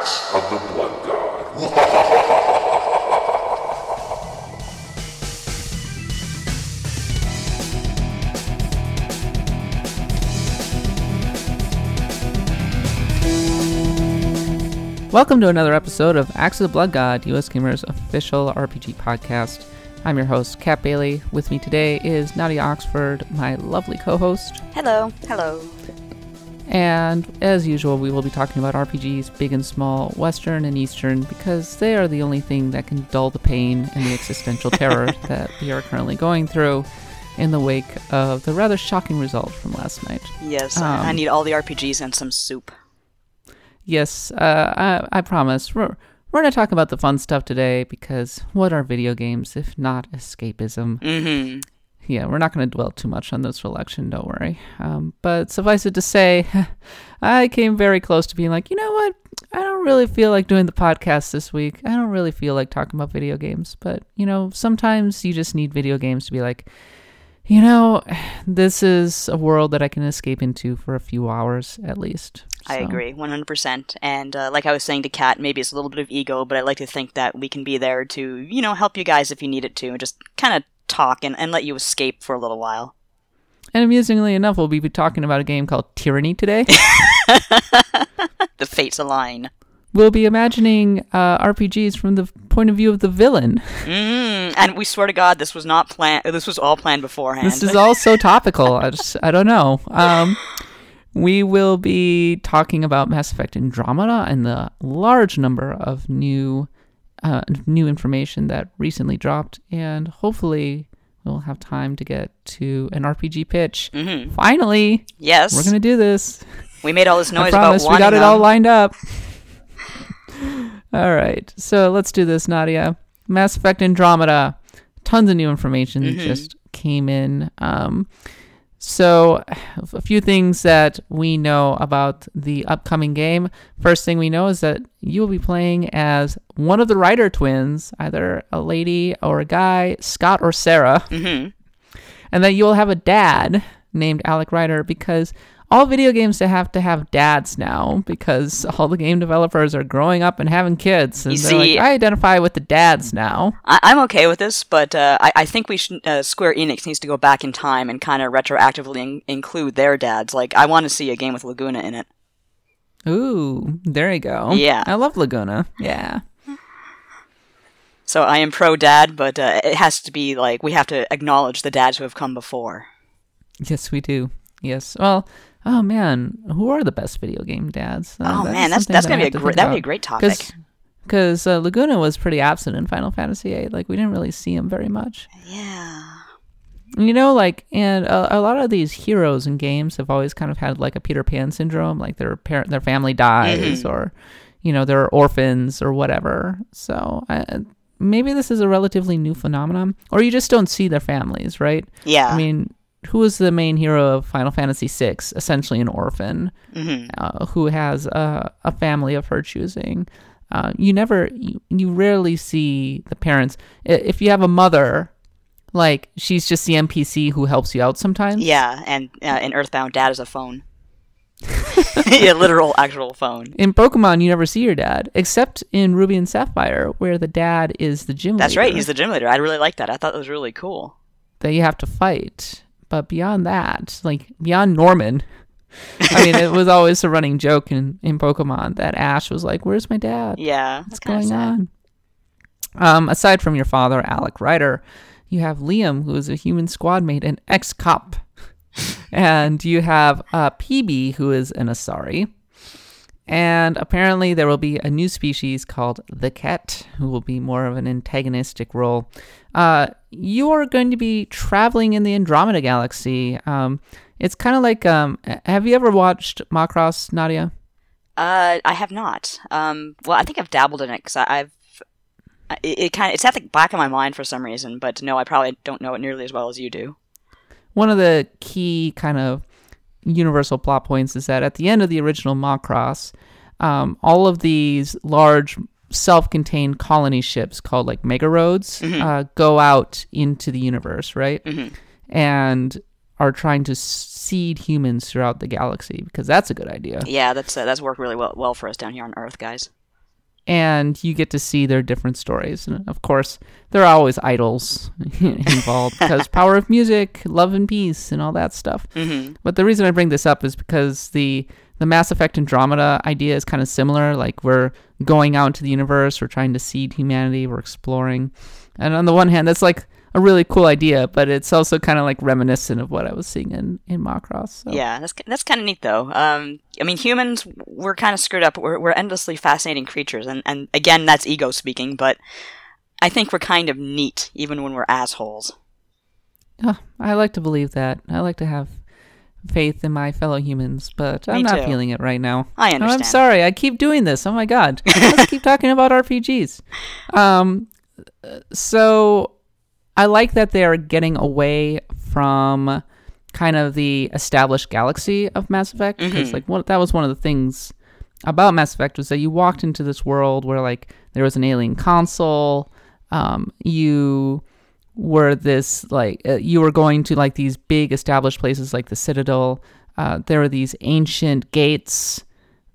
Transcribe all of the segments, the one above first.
Axe of the Blood God. Welcome to another episode of Axe of the Blood God, US Gamer's official RPG podcast. I'm your host, Kat Bailey. With me today is Nadia Oxford, my lovely co host. Hello. Hello. And as usual, we will be talking about RPGs, big and small, Western and Eastern, because they are the only thing that can dull the pain and the existential terror that we are currently going through in the wake of the rather shocking result from last night. Yes, I- I Um, need all the RPGs and some soup. Yes, uh, I, I promise. We're, we're going to talk about the fun stuff today because what are video games if not escapism? Mm-hmm. Yeah, we're not going to dwell too much on this election, don't worry. Um, but suffice it to say, I came very close to being like, you know what? I don't really feel like doing the podcast this week. I don't really feel like talking about video games. But, you know, sometimes you just need video games to be like, you know, this is a world that I can escape into for a few hours at least. I agree, 100%. And uh, like I was saying to Kat, maybe it's a little bit of ego, but I like to think that we can be there to, you know, help you guys if you need it to, and just kind of talk and, and let you escape for a little while. And amusingly enough, we'll be talking about a game called Tyranny today. The fates align. we'll be imagining uh, RPGs from the point of view of the villain. Mm, and we swear to God, this was not planned. This was all planned beforehand. This is all so topical. I just, I don't know. Um, we will be talking about Mass Effect Andromeda and the large number of new, uh, new information that recently dropped, and hopefully we'll have time to get to an RPG pitch. Mhm. Finally, yes, we're gonna do this. we made all this I noise promise about we got it all lined up. all right, so let's do this, Nadia. Mass Effect Andromeda. Tons of new information Mhm. just came in. Um, so, a few things that we know about the upcoming game. First thing we know is that you will be playing as one of the Ryder twins, either a lady or a guy, Scott or Sarah Mhm. and that you'll have a dad named Alec Ryder because all video games to have to have dads now because all the game developers are growing up and having kids and You see- like I identify with the dads now. I- I'm okay with this, but uh, I-, I think we should. Uh, Square Enix needs to go back in time and kind of retroactively in- include their dads. Like, I want to see a game with Laguna in it. Ooh, there you go. Yeah. I love Laguna. Yeah. So I am pro dad, but uh, it has to be like we have to acknowledge the dads who have come before. Yes, we do. Yes. Well, oh man, who are the best video game dads? Uh, oh man, that's that's that gonna be a great think that'd be a great topic. Because uh, Laguna was pretty absent in Final Fantasy VIII. Like we didn't really see him very much. Yeah. You know, like, and a, a lot of these heroes in games have always kind of had like a Peter Pan syndrome, like their parent, their family dies, or you know, they're orphans or whatever. So I, maybe this is a relatively new phenomenon, or you just don't see their families, right? Yeah. I mean, who is the main hero of Final Fantasy VI? Essentially, an orphan hmm uh, who has a, a family of her choosing. Uh, you never, you, you rarely see the parents. If you have a mother, like she's just the NPC who helps you out sometimes. Yeah, and uh, in Earthbound, dad is a phone. yeah, literal actual phone. In Pokemon, you never see your dad, except in Ruby and Sapphire, where the dad is the gym leader. That's leader right. He's the gym leader. I really like that. I thought that was really cool. that you have to fight. But beyond that, like beyond Norman, I mean, it was always a running joke in, in Pokemon that Ash was like, "Where's my dad?" Yeah, What's that's kind of going on? Um, aside from your father, Alec Ryder, you have Liam, who is a human squad mate, an ex cop. and you have uh, Peebee, who is an Asari. And apparently, there will be a new species called the Ket, who will be more of an antagonistic role. Uh, you are going to be traveling in the Andromeda Galaxy. Um, it's kind of like um, have you ever watched Macross, Nadia? Uh, I have not. Um, well, I think I've dabbled in it because I've. It, it kind of it's at the back of my mind for some reason, but no, I probably don't know it nearly as well as you do. one of the key kind of universal plot points is that at the end of the original Macross, um, all of these large self-contained colony ships called like mega roads uh, go out into the universe, right? Mhm. And are trying to seed humans throughout the galaxy because that's a good idea. Yeah, that's uh, that's worked really well well for us down here on Earth, guys. and you get to see their different stories. And of course, there are always idols involved because power of music, love and peace, and all that stuff. hmm But the reason I bring this up is because the the Mass Effect Andromeda idea is kind of similar. Like we're going out into the universe, we're trying to seed humanity, we're exploring. And on the one hand, that's like a really cool idea, but it's also kind of like reminiscent of what I was seeing in in Macross. So. Yeah, that's that's kind of neat though. Um, I mean, humans we're kind of screwed up. We're we're endlessly fascinating creatures, and and again, that's ego speaking. But I think we're kind of neat, even when we're assholes. Oh, I like to believe that. I like to have faith in my fellow humans, but I'm Me not too. feeling it right now. I Oh, understand. I'm sorry. I keep doing this. Oh my god. Let's keep talking about RPGs. Um, so I like that they are getting away from kind of the established galaxy of Mass Effect because Mhm. like what that was one of the things about Mass Effect was that you walked into this world where like there was an alien console. Um, you were this like uh, you were going to like these big established places like the Citadel. Uh, there were these ancient gates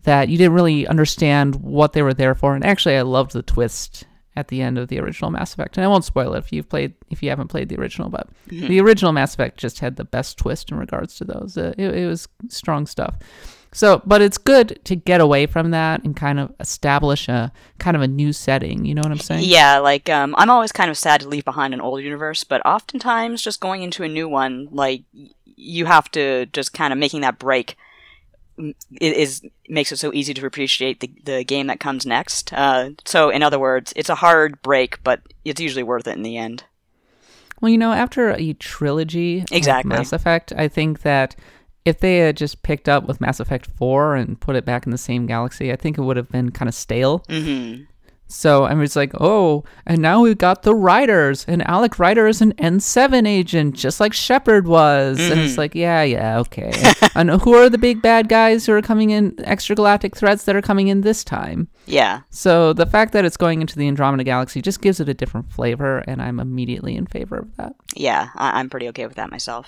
that you didn't really understand what they were there for. And actually, I loved the twist at the end of the original Mass Effect. And I won't spoil it if you've played if you haven't played the original, but the original Mass Effect just had the best twist in regards to those. Uh, it, it was strong stuff. So, but it's good to get away from that and kind of establish a kind of a new setting. You know what I'm saying? Yeah, like um, I'm always kind of sad to leave behind an old universe, but oftentimes just going into a new one, like you have to just kind of making that break is makes it so easy to appreciate the the game that comes next. Uh, so in other words, it's a hard break, but it's usually worth it in the end. Well, you know, after a trilogy of Exactly. Mass Effect, I think that if they had just picked up with Mass Effect 4 and put it back in the same galaxy, I think it would have been kind of stale. hmm So I was like, oh, and now we've got the Ryders, and Alec Ryder is an N7 agent, just like Shepard was. And it's like, yeah, yeah, okay. and who are the big bad guys who are coming in, extragalactic threats that are coming in this time? Yeah, So the fact that it's going into the Andromeda Galaxy just gives it a different flavor, and I'm immediately in favor of that. yeah, I- I'm pretty okay with that myself.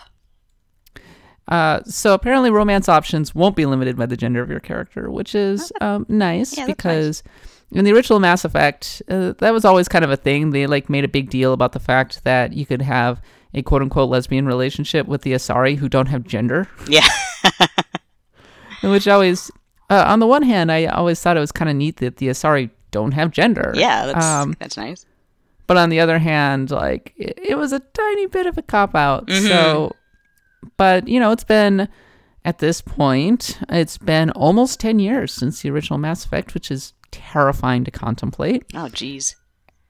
Uh, so apparently, romance options won't be limited by the gender of your character, which is um, nice Yeah, because in the original Mass Effect, uh, that was always kind of a thing. They like made a big deal about the fact that you could have a quote unquote lesbian relationship with the Asari who don't have gender, Yeah, which always, uh, on the one hand, I always thought it was kind of neat that the Asari don't have gender. yeah, that's Um, that's nice. but on the other hand, like it, it was a tiny bit of a cop out. So, but you know, it's been at this point, it's been almost ten years since the original Mass Effect, which is terrifying to contemplate. Oh, jeez.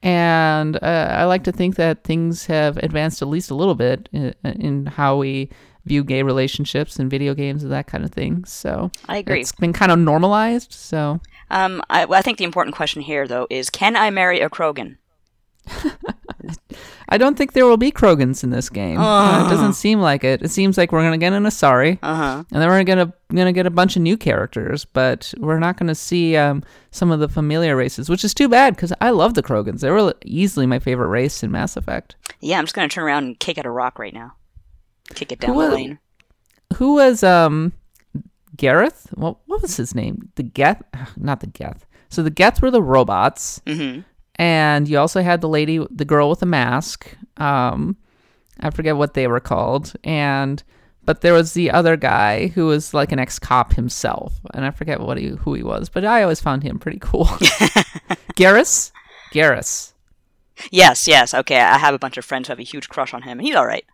And uh, I like to think that things have advanced at least a little bit in, in how we view gay relationships and video games and that kind of thing. So I agree. it's been kind of normalized. So Um, I, well, I think the important question here, though, is can I marry a Krogan? I don't think there will be Krogans in this game. Uh, it doesn't seem like it. It seems like we're gonna get an Asari, Uh huh. and then we're gonna gonna get a bunch of new characters, but we're not gonna see um, some of the familiar races, which is too bad because I love the Krogans. They were easily my favorite race in Mass Effect. Yeah, I'm just gonna turn around and kick at a rock right now. Kick it down Who the was- lane. Who was um Gareth? Well, what was his name? The Geth, not the Geth. So the Geth were the robots. Mm-hmm. And you also had the lady the girl with the mask. Um i forget what they were called. And but there was the other guy who was like an ex-cop himself. And i forget what he who he was but i always found him pretty cool. Garrus? Garrus. Yes, yes. Okay, I have a bunch of friends who have a huge crush on him, and he's all right.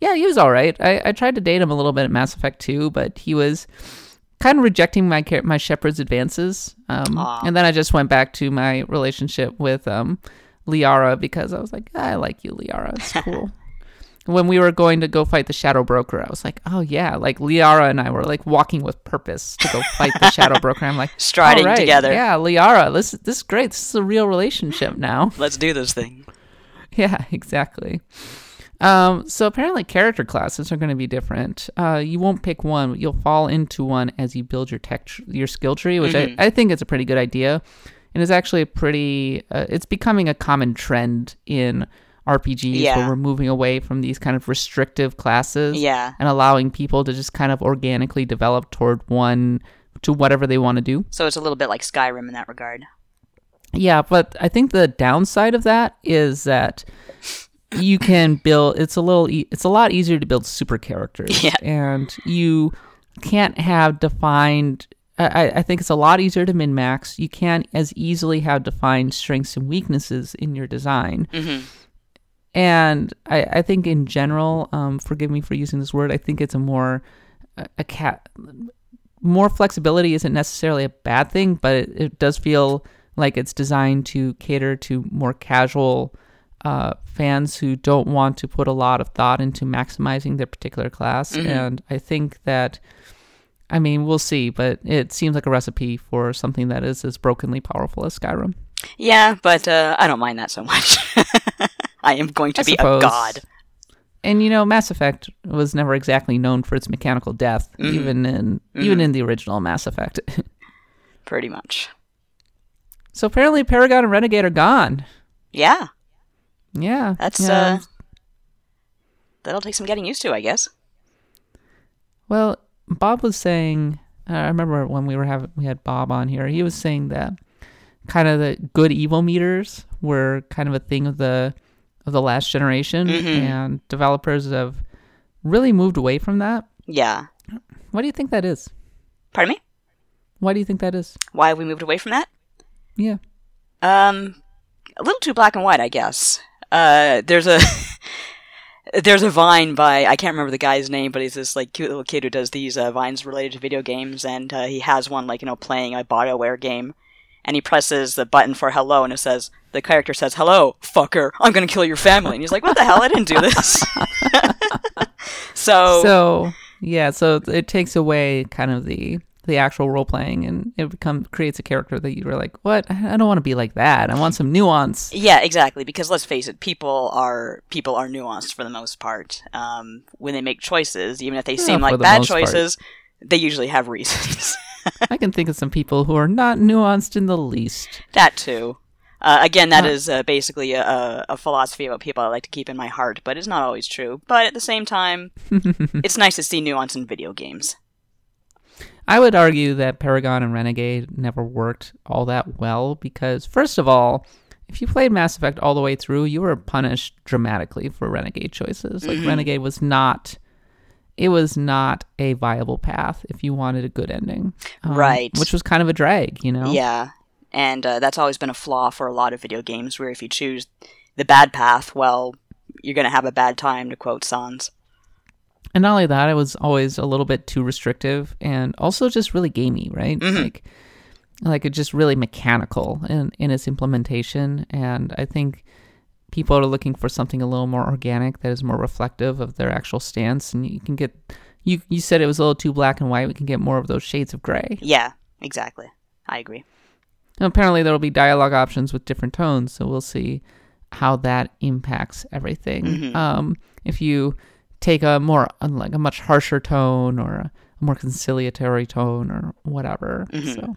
yeah he was all right. I, I tried to date him a little bit at mass effect 2 but he was kind of rejecting my my Shepard's advances um and then i just went back to my relationship with um liara because i was like i like you liara. It's cool. When we were going to go fight the shadow broker i was like oh yeah. Like liara and i were like walking with purpose to go fight the shadow broker. I'm like Striding right, together. yeah liara this, this is great. This is a real relationship now. Let's do this thing. yeah, exactly. Um, so apparently, character classes are going to be different. Uh, you won't pick one; you'll fall into one as you build your tech, tr- your skill tree, which Mhm. I, I think is a pretty good idea, and is actually a pretty. Uh, it's becoming a common trend in RPGs Yeah. where we're moving away from these kind of restrictive classes Yeah. and allowing people to just kind of organically develop toward one to whatever they want to do. So it's a little bit like Skyrim in that regard. Yeah, but I think the downside of that is that you can build. It's a little. E- it's a lot easier to build super characters. Yeah. and you can't have defined. I, I think it's a lot easier to min max. You can't as easily have defined strengths and weaknesses in your design. And I, I think in general, um, forgive me for using this word. I think it's a more a, a cat more flexibility isn't necessarily a bad thing, but it, it does feel like it's designed to cater to more casual uh, fans who don't want to put a lot of thought into maximizing their particular class. And I think that, I mean, we'll see, but it seems like a recipe for something that is as brokenly powerful as Skyrim. Yeah, but uh, I don't mind that so much. I am going to I be suppose. a god. And you know, Mass Effect was never exactly known for its mechanical death, even in even in the original Mass Effect. Pretty much. so apparently, Paragon and Renegade are gone. Yeah, Yeah, that's yeah. uh, that'll take some getting used to, I guess. Well, Bob was saying. Uh, I remember when we were having we had Bob on here. He was saying that kind of the good evil meters were kind of a thing of the of the last generation, and developers have really moved away from that. Yeah. What do you think that is? Pardon me. Why do you think that is? Why have we moved away from that? Yeah. Um, a little too black and white, I guess. Uh, there's a there's a vine by I can't remember the guy's name, but he's this like cute little kid who does these uh, vines related to video games, and uh, he has one like you know playing a Bioware game, and he presses the button for hello, and it says the character says hello, fucker, I'm gonna kill your family, and he's like, what the hell, I didn't do this. so, So yeah, so it takes away kind of the the actual role playing, and it become creates a character that you're like, what? I don't want to be like that. I want some nuance. Yeah, exactly. Because let's face it, people are people are nuanced for the most part. Um, when they make choices, even if they seem like bad most part. choices, they usually have reasons. I can think of some people who are not nuanced in the least. that too. Uh, again, that is uh, basically a, a, a philosophy about people I like to keep in my heart, but it's not always true. But at the same time, it's nice to see nuance in video games. I would argue that Paragon and Renegade never worked all that well because, first of all, if you played Mass Effect all the way through, you were punished dramatically for Renegade choices. Like Renegade was not, it was not a viable path if you wanted a good ending, Um, Right. Which was kind of a drag, you know. Yeah, and uh, that's always been a flaw for a lot of video games, where if you choose the bad path, well, you're going to have a bad time, to quote Sans. And not only that, it was always a little bit too restrictive and also just really gamey, right? Like like it just really mechanical in, in its implementation. And I think people are looking for something a little more organic that is more reflective of their actual stance. And you can get you you said it was a little too black and white. We can get more of those shades of gray. Yeah, exactly. I agree. And apparently there will be dialogue options with different tones, so we'll see how that impacts everything. Um, if you take a more like a much harsher tone or a more conciliatory tone or whatever, so.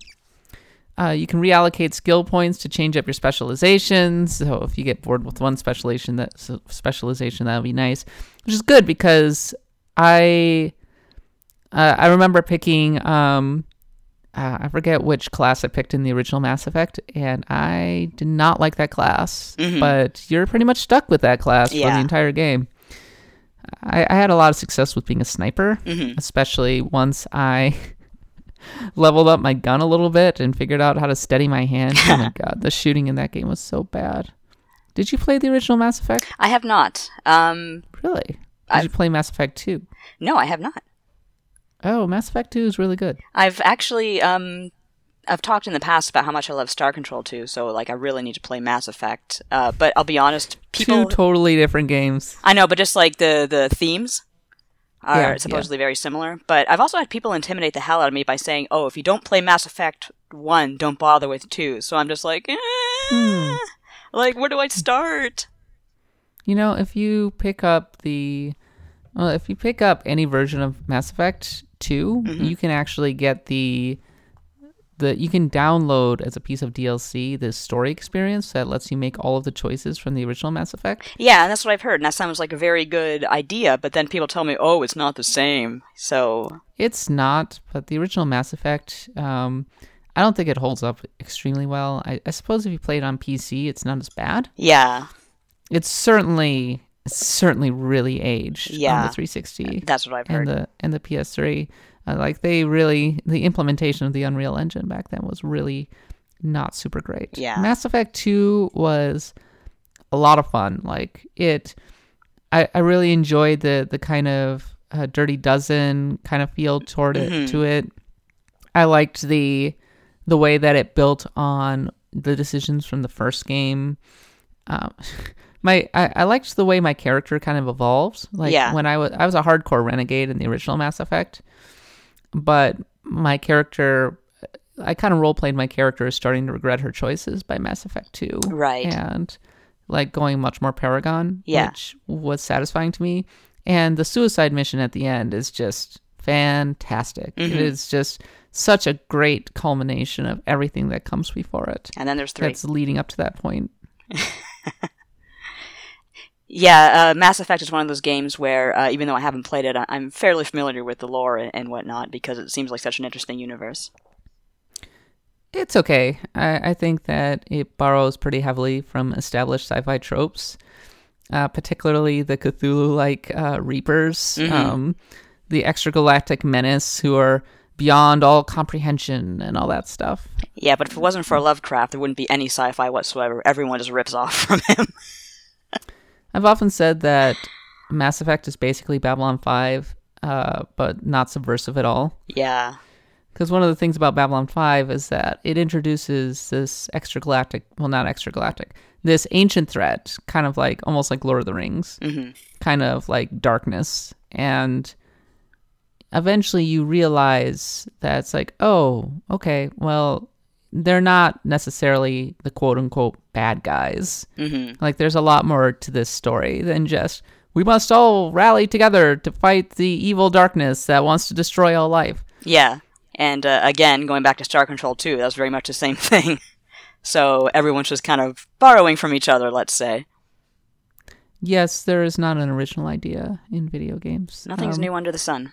Uh, you can reallocate skill points to change up your specializations. So if you get bored with one specialization, that so specialization that would be nice, which is good because I uh, I remember picking um, uh, I forget which class I picked in the original Mass Effect, and I did not like that class. But you're pretty much stuck with that class for the entire game. I, I had a lot of success with being a sniper, especially once I leveled up my gun a little bit and figured out how to steady my hand. oh my god, the shooting in that game was so bad. Did you play the original Mass Effect? I have not. Um, Really? Did I've- you play Mass Effect 2? no, I have not. Oh, Mass Effect 2 is really good. I've actually um, I've talked in the past about how much I love Star Control 2, So like, I really need to play Mass Effect. Uh, but I'll be honest, people. Two totally different games. I know, but just like the the themes are Yeah, yeah. supposedly very similar. But I've also had people intimidate the hell out of me by saying, "Oh, if you don't play Mass Effect one, don't bother with two. So I'm just like, eh, Hmm. like where do I start? You know, if you pick up the, well, if you pick up any version of Mass Effect 2, you can actually get the, the you can download as a piece of DLC the story experience that lets you make all of the choices from the original Mass Effect. Yeah, and that's what I've heard, and that sounds like a very good idea. But then people tell me, "Oh, it's not the same." So It's not, but the original Mass Effect, um, I don't think it holds up extremely well. I, I suppose if you play it on PC, it's not as bad. Yeah, It's certainly it's certainly really aged on Yeah. the 360 that's what I've heard. and the and the PS3. Uh, like they really the implementation of the Unreal Engine back then was really not super great. Yeah. Mass Effect 2 was a lot of fun. Like it I, I really enjoyed the the kind of uh, dirty dozen kind of feel toward it Mhm. to it. I liked the the way that it built on the decisions from the first game. Um, my I, I liked the way my character kind of evolved. Like Yeah. when I was I was a hardcore renegade in the original Mass Effect, but my character I kind of role played my character as starting to regret her choices by Mass Effect Two, Right. And like going much more Paragon, Yeah. which was satisfying to me. And the suicide mission at the end is just fantastic. It Mhm. is just such a great culmination of everything that comes before it. and then there's three. That's leading up to that point. Yeah, uh, Mass Effect is one of those games where, uh, even though I haven't played it, I- I'm fairly familiar with the lore and, and whatnot because it seems like such an interesting universe. It's okay. I, I think that it borrows pretty heavily from established sci-fi tropes, uh, particularly the Cthulhu-like uh, Reapers, Mhm. um, the extragalactic menace who are beyond all comprehension and all that stuff. Yeah, but if it wasn't for Lovecraft, there wouldn't be any sci-fi whatsoever. Everyone just rips off from him. I've often said that Mass Effect is basically Babylon 5, uh, but not subversive at all. yeah, Because one of the things about Babylon 5 is that it introduces this extragalactic, well, not extragalactic, this ancient threat, kind of like almost like Lord of the Rings, hmm kind of like darkness. And eventually you realize that it's like, oh, okay, well, they're not necessarily the quote unquote bad guys. hmm Like, there's a lot more to this story than just, we must all rally together to fight the evil darkness that wants to destroy all life. yeah. And uh, again, going back to Star Control 2, that was very much the same thing. so everyone's just kind of borrowing from each other, let's say. Yes, there is not an original idea in video games. Nothing's Um, new under the sun.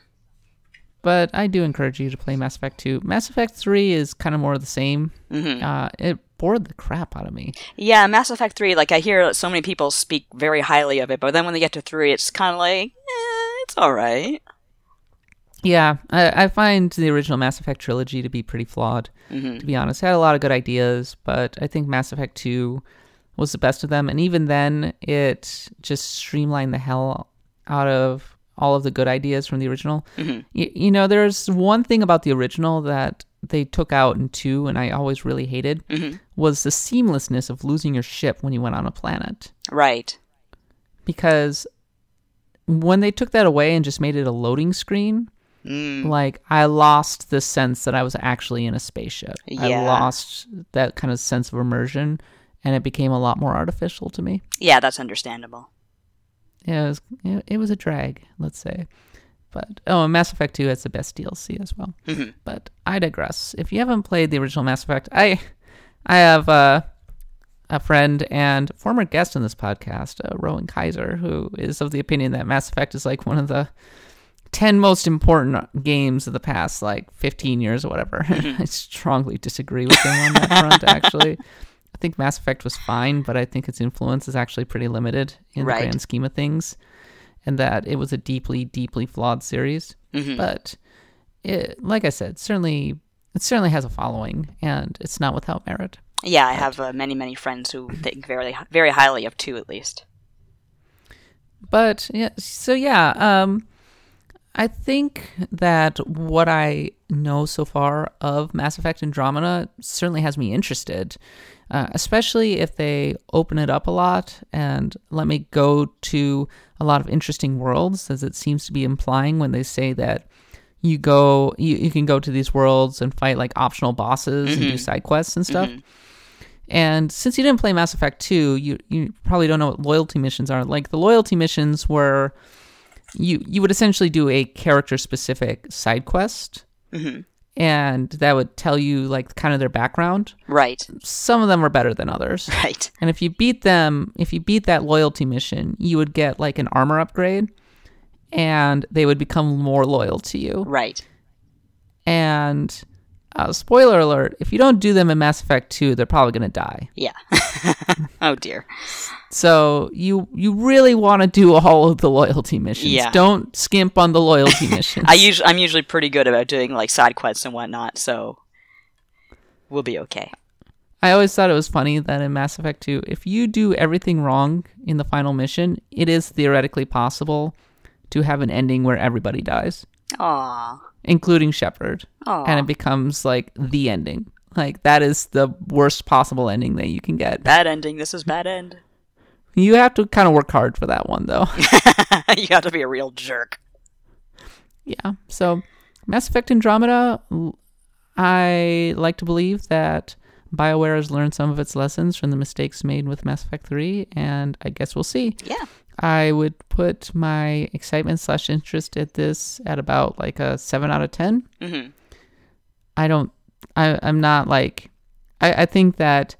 But I do encourage you to play Mass Effect 2. Mass Effect 3 is kind of more of the same. hmm Uh, it bored the crap out of me. Yeah, Mass Effect 3, like, I hear so many people speak very highly of it, but then when they get to 3, it's kind of like, eh, it's alright. Yeah, I, I find the original Mass Effect trilogy to be pretty flawed, hmm to be honest. It had a lot of good ideas, but I think Mass Effect 2 was the best of them. And even then, it just streamlined the hell out of all of the good ideas from the original. hmm Y- you know, there's one thing about the original that they took out in 2, and I always really hated, hmm was the seamlessness of losing your ship when you went on a planet. Right. Because when they took that away and just made it a loading screen, Mm. like I lost the sense that I was actually in a spaceship. Yeah. I lost that kind of sense of immersion, and it became a lot more artificial to me. Yeah, that's understandable. Yeah, it was it, was a drag, let's say. But oh, and Mass Effect Two has the best DLC as well. Mhm. But I digress. If you haven't played the original Mass Effect, I I have uh, a friend and former guest in this podcast, uh, Rowan Kaiser, who is of the opinion that Mass Effect is like one of the 10 most important games of the past like 15 years or whatever. I strongly disagree with him on that front, actually. I think Mass Effect was fine, but I think its influence is actually pretty limited in Right. the grand scheme of things, and that it was a deeply, deeply flawed series. hmm But it, like I said, certainly it certainly has a following, and it's not without merit. Yeah, I have uh, many, many friends who think very, very highly of two at least. But yeah, so yeah, um, I think that what I know so far of Mass Effect Andromeda certainly has me interested, uh, especially if they open it up a lot and let me go to a lot of interesting worlds, as it seems to be implying when they say that you go, you, you can go to these worlds and fight like optional bosses and do side quests and stuff. And since you didn't play Mass Effect 2, you you probably don't know what loyalty missions are. Like the loyalty missions were you you would essentially do a character specific side quest hmm and that would tell you like kind of their background. Right, Some of them are better than others. right. And if you beat them, if you beat that loyalty mission, you would get like an armor upgrade and they would become more loyal to you. Right. And uh, spoiler alert: if you don't do them in Mass Effect Two, they're probably going to die. Yeah. oh dear. So you you really want to do all of the loyalty missions. Yeah. Don't skimp on the loyalty missions. I usually I'm usually pretty good about doing like side quests and whatnot, so we'll be okay. I always thought it was funny that in Mass Effect 2, if you do everything wrong in the final mission, it is theoretically possible to have an ending where everybody dies, Aw. Including Shepard. Aw. And it becomes like the ending. Like that is the worst possible ending that you can get. Bad ending. This is bad end. You have to kind of work hard for that one though. you have to be a real jerk. yeah. So Mass Effect Andromeda, I like to believe that BioWare has learned some of its lessons from the mistakes made with Mass Effect 3, and I guess we'll see. Yeah. I would put my excitement slash interest at this at about like a seven out of ten. Mhm. I don't. I I'm not like. I I think that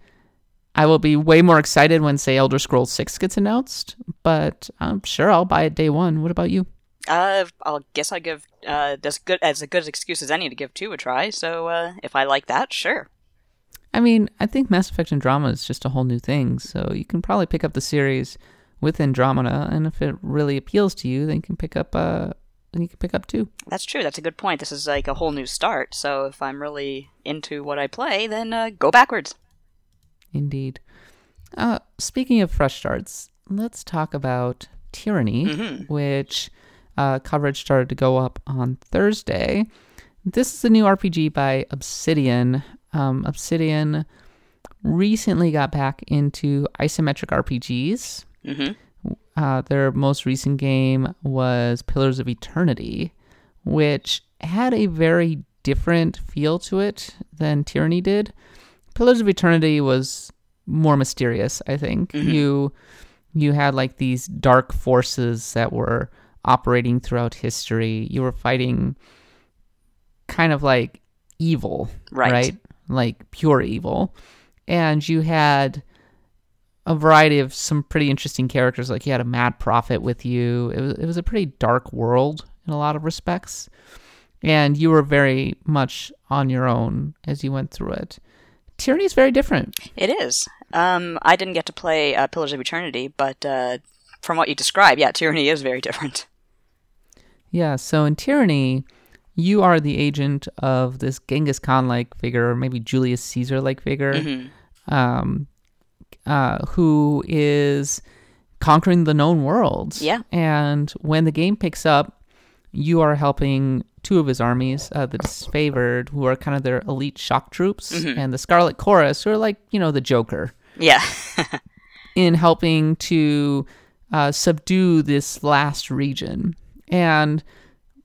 I will be way more excited when say Elder Scrolls Six gets announced, but I'm sure I'll buy it day one. What about you? Uh, I'll guess I give uh as good as a good excuse as any to give two a try. So uh, if I like that, sure. I mean, I think Mass Effect Andromeda is just a whole new thing, so you can probably pick up the series with Andromeda, and if it really appeals to you, then you can pick up uh, then you can pick up two. That's true. That's a good point. This is like a whole new start. So if I'm really into what I play, then uh, go backwards. Indeed. Uh, speaking of fresh starts, let's talk about Tyranny, which uh, coverage started to go up on Thursday. This is a new RPG by Obsidian. Um, Obsidian recently got back into isometric RPGs. Mm-hmm. Uh, their most recent game was Pillars of Eternity, which had a very different feel to it than Tyranny did. Pillars of Eternity was more mysterious, I think. You you had like these dark forces that were operating throughout history. You were fighting kind of like evil, Right. right? Like pure evil. And you had a variety of some pretty interesting characters. Like you had a mad prophet with you. It was it was a pretty dark world in a lot of respects, and you were very much on your own as you went through it. Tyranny is very different. It is. Um, I didn't get to play uh, Pillars of Eternity, but uh, from what you describe, yeah, Tyranny is very different. Yeah. So in Tyranny, you are the agent of this Genghis Khan like figure, or maybe Julius Caesar like figure, um, uh, who is conquering the known worlds. Yeah. And when the game picks up, you are helping two of his armies, uh, the disfavored, who are kind of their elite shock troops, and the Scarlet Chorus, who are like, you know, the Joker, Yeah. in helping to uh, subdue this last region. And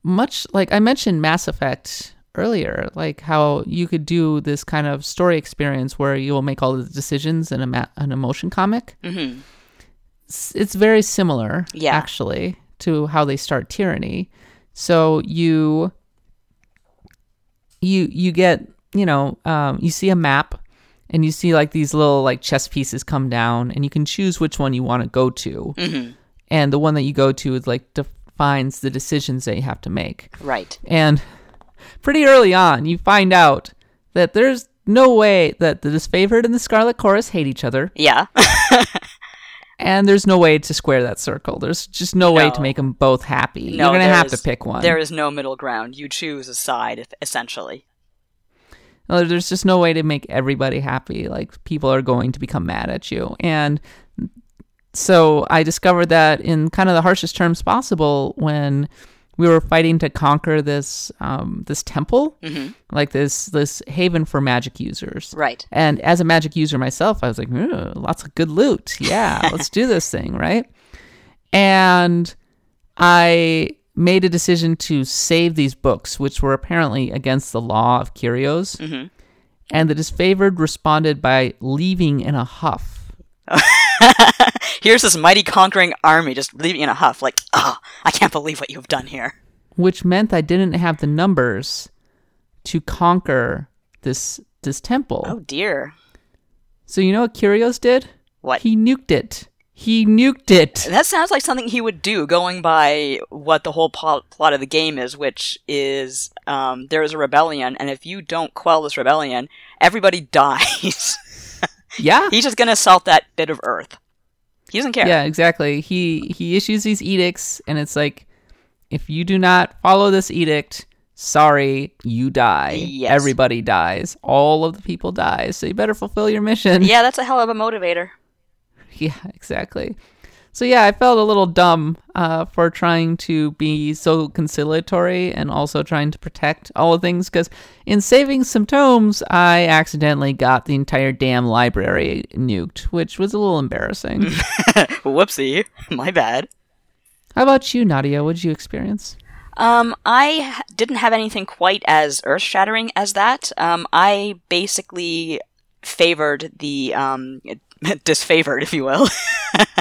much like I mentioned Mass Effect earlier, like how you could do this kind of story experience where you will make all the decisions in a ma- an emotion comic. hmm It's, it's very similar, Yeah. actually, to how they start Tyranny. So you you you get you know um, you see a map and you see like these little like chess pieces come down and you can choose which one you want to go to hmm and the one that you go to is like defines the decisions that you have to make Right. and pretty early on you find out that there's no way that the disfavored and the scarlet chorus hate each other Yeah. and there's no way to square that circle there's just no, way to make them both happy No, you're gonna have is- to pick one There is no middle ground. You choose a side, essentially. There's just no way to make everybody happy. Like people are going to become mad at you. And so I discovered that in kind of the harshest terms possible when we were fighting to conquer this um, this temple, Mhm. like this this haven for magic users. Right. And as a magic user myself, I was like, lots of good loot. Yeah, let's do this thing, right? And I made a decision to save these books, which were apparently against the law of Kyros. Mhm. And the disfavored responded by leaving in a huff. Here's this mighty conquering army just leaving in a huff, like, ah, I can't believe what you've done here. which meant I didn't have the numbers to conquer this this temple. Oh dear. So you know what Kyros did? What? He nuked it. He nuked it. That sounds like something he would do, going by what the whole plot, plot of the game is, which is um, there is a rebellion, and if you don't quell this rebellion, everybody dies. Yeah. He's just gonna assault that bit of Earth. He doesn't care. Yeah, exactly. He he issues these edicts and it's like if you do not follow this edict, sorry, you die. Yes. Everybody dies. All of the people die. So you better fulfill your mission. Yeah, that's a hell of a motivator. Yeah, exactly. So yeah, I felt a little dumb uh, for trying to be so conciliatory and also trying to protect all the things. Because in saving some tomes, I accidentally got the entire damn library nuked, which was a little embarrassing. Whoopsie, my bad. How about you, Nadia? What did you experience? Um, I h- didn't have anything quite as earth shattering as that. Um, I basically favored the um disfavored, if you will.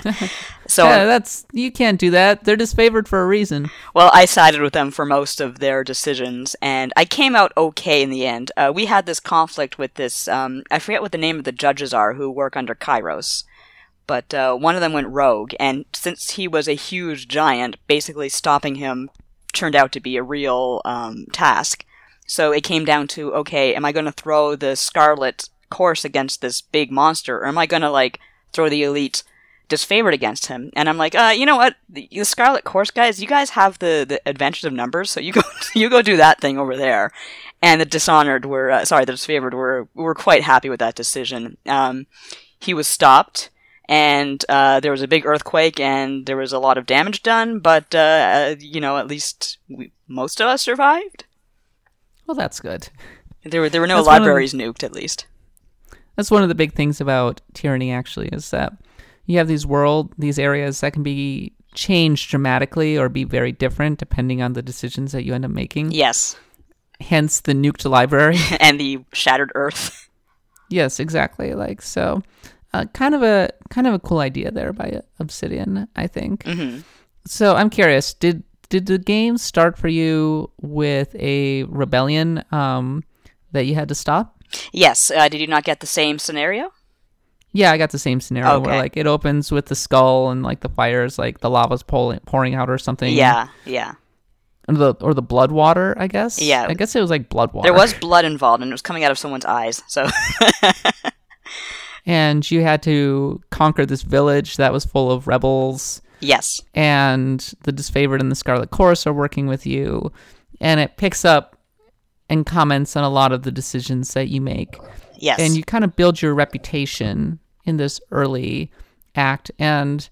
so yeah, that's you can't do that. They're disfavored for a reason. Well, I sided with them for most of their decisions, and I came out okay in the end. Uh, we had this conflict with this, um, I forget what the name of the judges are who work under Kyros, but uh, one of them went rogue, and since he was a huge giant, basically stopping him turned out to be a real um, task. So it came down to okay, am I going to throw the Scarlet Chorus against this big monster, or am I going to like throw the Elite disfavored against him? And I'm like, uh, you know what, the, the Scarlet Chorus guys, you guys have the the advantage of numbers, so you go you go do that thing over there. And the Dishonored were uh, sorry, the disfavored were were quite happy with that decision. Um, he was stopped and uh, there was a big earthquake and there was a lot of damage done but uh, uh, you know at least we, most of us survived Well, that's good. there were there were no That's of the- libraries nuked at least That's one of the big things about tyranny. Actually, is that you have these world, these areas that can be changed dramatically or be very different depending on the decisions that you end up making. yes Hence the nuked library. and the shattered earth Yes, exactly. Like so, uh, kind of a kind of a cool idea there by Obsidian, I think. hmm So I'm curious did did the game start for you with a rebellion um, that you had to stop? Yes uh, did you not get the same scenario Yeah, I got the same scenario where like it opens with the skull and like the fires, like the lava's pouring pouring out or something. yeah yeah or the or the blood water. I guess. Yeah. I guess it was like blood water. there was blood involved and it was coming out of someone's eyes so and you had to conquer this village that was full of rebels. yes and the disfavored and the scarlet chorus are working with you and it picks up and comments on a lot of the decisions that you make. Yes. And you kind of build your reputation in this early act. And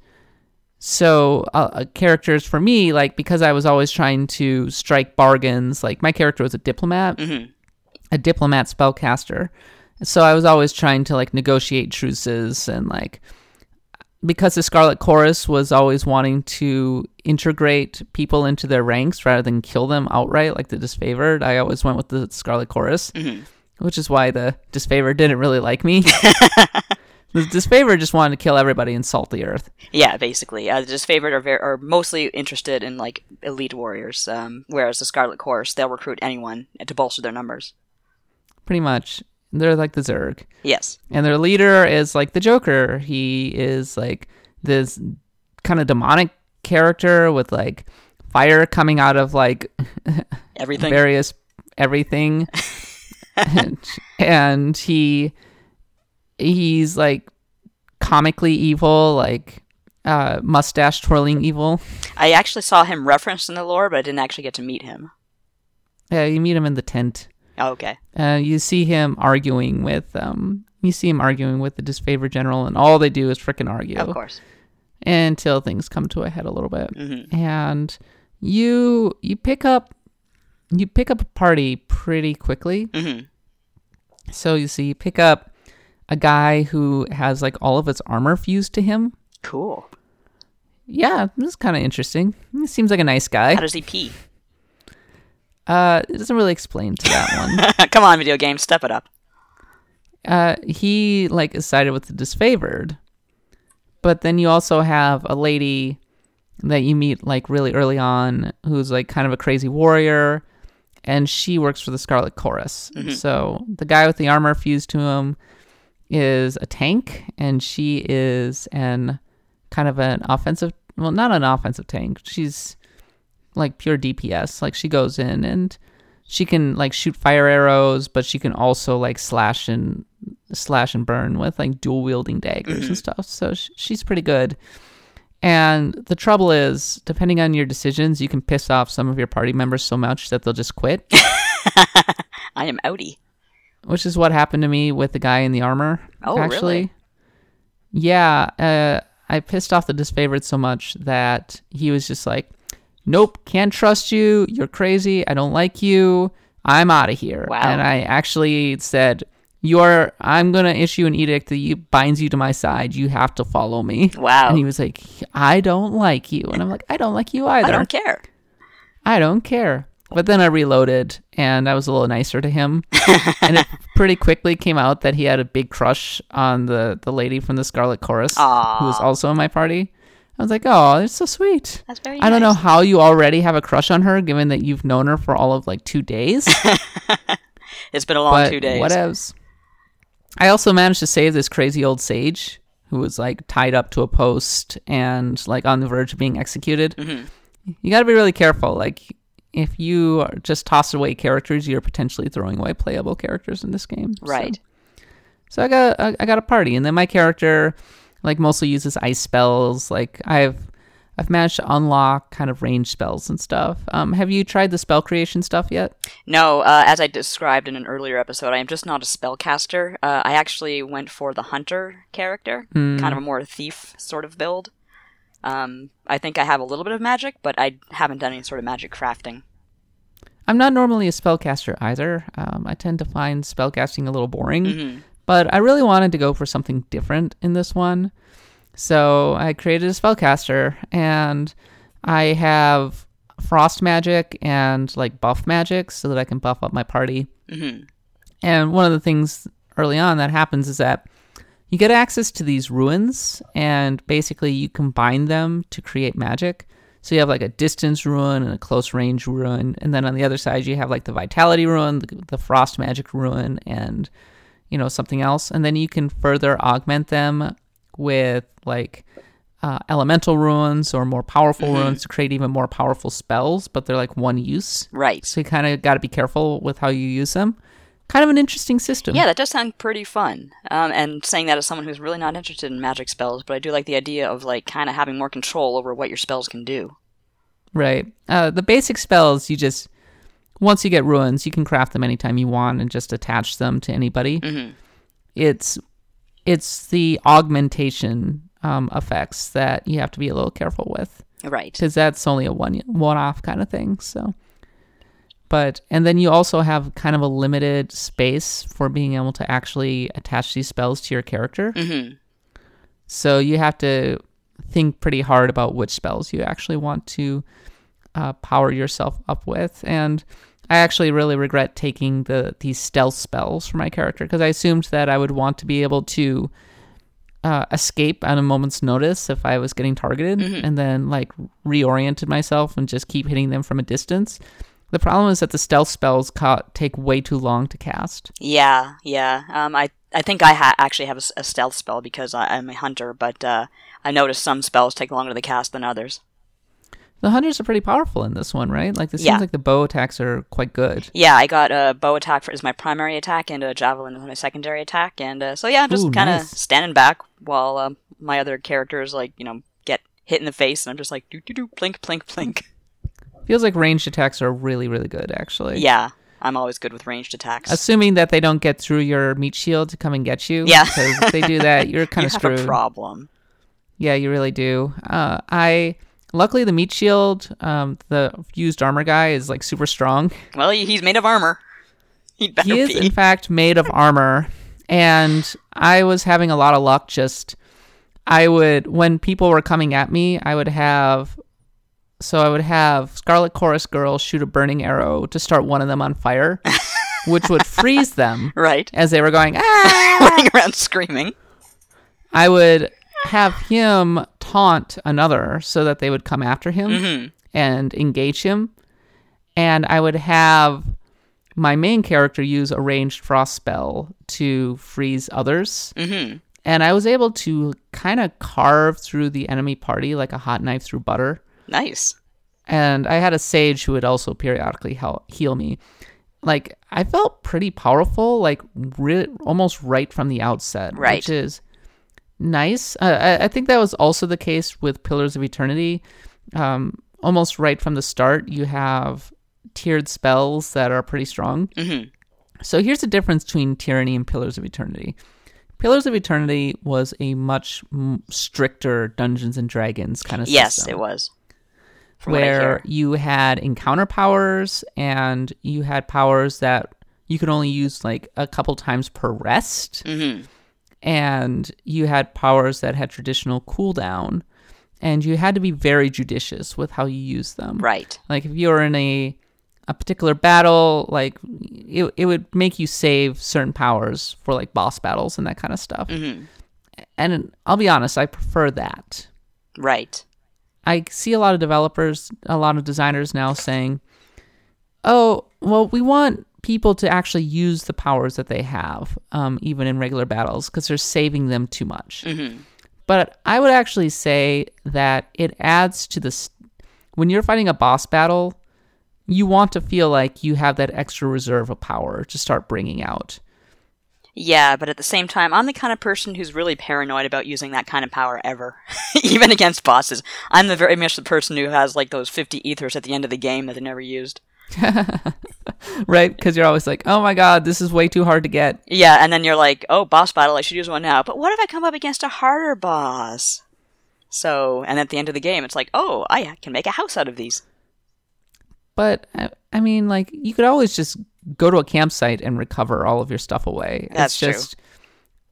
so uh, uh, characters for me like because i was always trying to strike bargains like my character was a diplomat Mhm. a diplomat spellcaster. So i was always trying to like negotiate truces and like because the Scarlet Chorus was always wanting to integrate people into their ranks rather than kill them outright, like the disfavored, I always went with the Scarlet Chorus, Mhm. which is why the disfavored didn't really like me. the disfavored just wanted to kill everybody and salt the earth. Yeah, basically, uh, the disfavored are very, are mostly interested in like elite warriors, um, whereas the Scarlet Chorus they'll recruit anyone to bolster their numbers. Pretty much. They're like the Zerg. Yes, And their leader is like the Joker. He is like this kind of demonic character with like fire coming out of like everything. various everything and, and he he's like comically evil like uh mustache twirling evil I actually saw him referenced in the lore, but I didn't actually get to meet him. yeah you meet him in the tent Oh, okay. uh you see him arguing with um you see him arguing with the disfavored general and all they do is frickin' argue Of course. until things come to a head a little bit hmm and you you pick up you pick up a party pretty quickly hmm So you see, you pick up a guy who has like all of his armor fused to him. Cool. Yeah, this is kind of interesting. He seems like a nice guy. How does he pee? Uh, it doesn't really explain to that one. Come on, video game, step it up. Uh, he like is sided with the disfavored, but then you also have a lady that you meet like really early on who's like kind of a crazy warrior, and she works for the Scarlet Chorus. So the guy with the armor fused to him is a tank, and she is an kind of an offensive, well, not an offensive tank. She's like pure DPS. Like she goes in and she can like shoot fire arrows, but she can also like slash and slash and burn with like dual wielding daggers and stuff. So sh- she's pretty good. And the trouble is, depending on your decisions, you can piss off some of your party members so much that they'll just quit, I am outie. which is what happened to me with the guy in the armor. Oh, actually. really? Yeah, uh, I pissed off the disfavored so much that he was just like, "Nope, can't trust you. You're crazy. I don't like you. I'm out of here." Wow. And I actually said, "You're. I'm gonna issue an edict that you, binds you to my side. You have to follow me." Wow. And he was like, "I don't like you," and I'm like, "I don't like you either. I don't care. I don't care." But then I reloaded and I was a little nicer to him. and it pretty quickly came out that he had a big crush on the, the lady from the Scarlet Chorus who was also in my party. I was like, oh, it's so sweet. That's very I don't know how you already have a crush on her given that you've known her for all of like two days. It's been a long but two days. whatevs. I also managed to save this crazy old sage who was like tied up to a post and like on the verge of being executed. Mm-hmm. You got to be really careful. Like if you are just toss away characters, you're potentially throwing away playable characters in this game. So- Right. So, I got I, I got a party, and then my character like mostly uses ice spells. Like I've I've managed to unlock kind of range spells and stuff. Um, have you tried the spell creation stuff yet? No, uh, as I described in an earlier episode, I am just not a spellcaster. Uh, I actually went for the hunter character, Hmm. kind of a more thief sort of build. Um, I think I have a little bit of magic, but I haven't done any sort of magic crafting. I'm not normally a spellcaster either. Um, I tend to find spellcasting a little boring, Mm-hmm. But I really wanted to go for something different in this one. So I created a spellcaster, and I have frost magic and like buff magic so that I can buff up my party. Mm-hmm. And one of the things early on that happens is that you get access to these runes, and basically you combine them to create magic. So you have like a distance rune and a close range rune, and then on the other side you have like the vitality rune, the, the frost magic rune, and you know something else. And then you can further augment them with like uh, elemental runes or more powerful runes to create even more powerful spells, but they're like one use. Right. So you kind of got to be careful with how you use them. Kind of an interesting system. Yeah, that does sound pretty fun. Um, and saying that as someone who's really not interested in magic spells, but I do like the idea of like kind of having more control over what your spells can do. Right. Uh, the basic spells, you just once you get runes, you can craft them anytime you want and just attach them to anybody. Mhm. It's it's the augmentation um, effects that you have to be a little careful with Right. because that's only a one one off kind of thing. So, but and then you also have kind of a limited space for being able to actually attach these spells to your character. Mm-hmm. So you have to think pretty hard about which spells you actually want to uh, power yourself up with. And I actually really regret taking the these stealth spells for my character because I assumed that I would want to be able to uh, escape at a moment's notice if I was getting targeted, and then like reoriented myself and just keep hitting them from a distance. The problem is that the stealth spells ca- take way too long to cast. Yeah, yeah. Um, I I think I ha- actually have a stealth spell because I, I'm a hunter, but uh, I noticed some spells take longer to cast than others. The hunters are pretty powerful in this one, right? Like, it seems like the bow attacks are quite good. Yeah, I got a bow attack for, as my primary attack and a javelin as my secondary attack, and uh, so yeah, I'm just kind of nice. standing back while um, my other characters like you know get hit in the face, and I'm just like do do do plink plink plink. Feels like ranged attacks are really, really good, actually. Yeah, I'm always good with ranged attacks. Assuming that they don't get through your meat shield to come and get you. Yeah. Because if they do that, you're kind of have screwed. a problem. Yeah, you really do. Uh, I luckily the meat shield, um, the fused armor guy is like super strong. Well, he's made of armor. He is in fact made of armor, and I was having a lot of luck. Just I would when people were coming at me, I would have. So I would have Scarlet Chorus Girl shoot a burning arrow to start one of them on fire, which would freeze them right, as they were going ah. running around screaming. I would have him taunt another so that they would come after him Mm-hmm. and engage him. And I would have my main character use a ranged frost spell to freeze others. Mm-hmm. and I was able to kind of carve through the enemy party like a hot knife through butter. Nice. And I had a sage who would also periodically help heal me. Like I felt pretty powerful, like re- almost right from the outset, Right. which is nice. Uh, I, I think that was also the case with Pillars of Eternity. Um, almost right from the start, you have tiered spells that are pretty strong. hmm So here's the difference between Tyranny and Pillars of Eternity. Pillars of Eternity was a much stricter Dungeons and Dragons kind of Yes, system it was. From what I where you had encounter powers and you had powers that you could only use like a couple times per rest Mhm. And you had powers that had traditional cooldown and you had to be very judicious with how you use them Right. like if you were in a a particular battle like it, it would make you save certain powers for like boss battles and that kind of stuff hmm and i'll be honest i prefer that Right. I see a lot of developers, a lot of designers now saying, "Oh, well, we want people to actually use the powers that they have, um, even in regular battles, because they're saving them too much." hmm But I would actually say that it adds to this. When you're fighting a boss battle, you want to feel like you have that extra reserve of power to start bringing out. Yeah, but at the same time, I'm the kind of person who's really paranoid about using that kind of power ever, even against bosses. I'm the very much the person who has like those 50 ethers at the end of the game that they never used. right? Because you're always like, oh my god, this is way too hard to get. Yeah, and then you're like, oh, boss battle, I should use one now. But what if I come up against a harder boss? So, and at the end of the game, it's like, oh, I can make a house out of these. But I, mean, like you could always just go to a campsite and recover all of your stuff away. That's it's true. just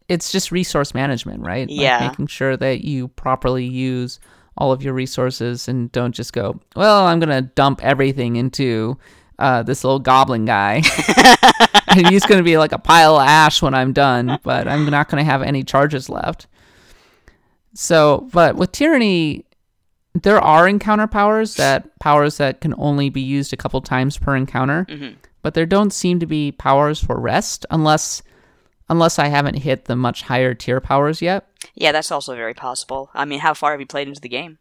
it's just resource management, right? Like, Yeah. making sure that you properly use all of your resources and don't just go, well, I'm gonna dump everything into uh, this little goblin guy. and he's gonna be like a pile of ash when I'm done, but I'm not gonna have any charges left. So, but with tyranny, there are encounter powers that powers that can only be used a couple times per encounter, Mhm. but there don't seem to be powers for rest unless unless I haven't hit the much higher tier powers yet. Yeah, that's also very possible. I mean, how far have you played into the game?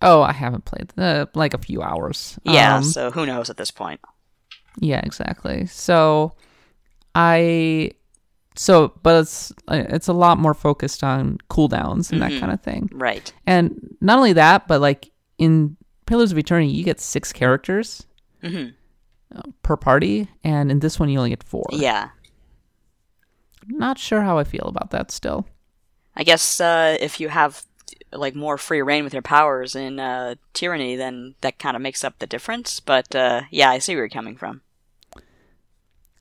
Oh, I haven't played uh, like a few hours. Yeah, Um, so who knows at this point? yeah, exactly. So I so but it's it's a lot more focused on cooldowns and that Mhm. kind of thing. Right. And not only that, but like in Pillars of Eternity, you get six characters hmm per party, and in this one, you only get four. Yeah. Not sure how I feel about that still. I guess uh, if you have like more free rein with your powers in uh, tyranny, then that kind of makes up the difference. But uh, yeah, I see where you're coming from.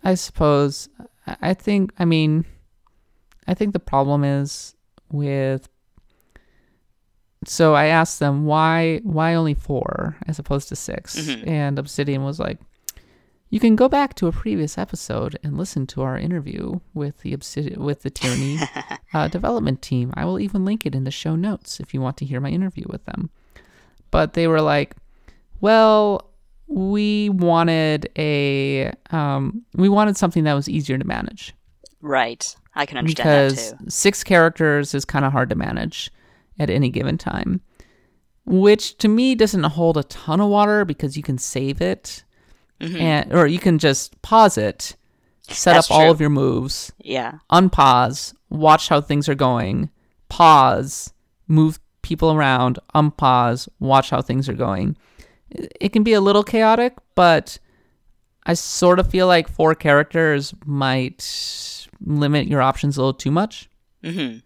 I suppose. I think. I mean, I think the problem is with. So I asked them why why only four as opposed to 6 Mhm. and Obsidian was like, "You can go back to a previous episode and listen to our interview with the with the Tyranny uh, development team. I will even link it in the show notes if you want to hear my interview with them." But they were like, "Well, we wanted a um, we wanted something that was easier to manage Right. I can understand because that too. six characters is kind of hard to manage at any given time which to me doesn't hold a ton of water because you can save it Mhm. and or you can just pause it set That's up all of your moves Yeah. unpause watch how things are going pause move people around unpause watch how things are going. It can be a little chaotic but i sort of feel like four characters might limit your options a little too much. Hmm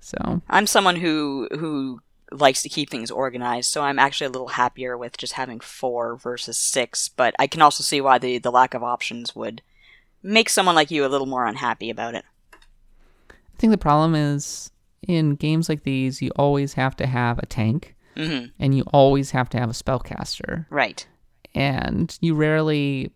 so. I'm someone who who likes to keep things organized, so I'm actually a little happier with just having four versus six. But I can also see why the the lack of options would make someone like you a little more unhappy about it. i think the problem is in games like these you always have to have a tank hmm and you always have to have a spellcaster Right. and you rarely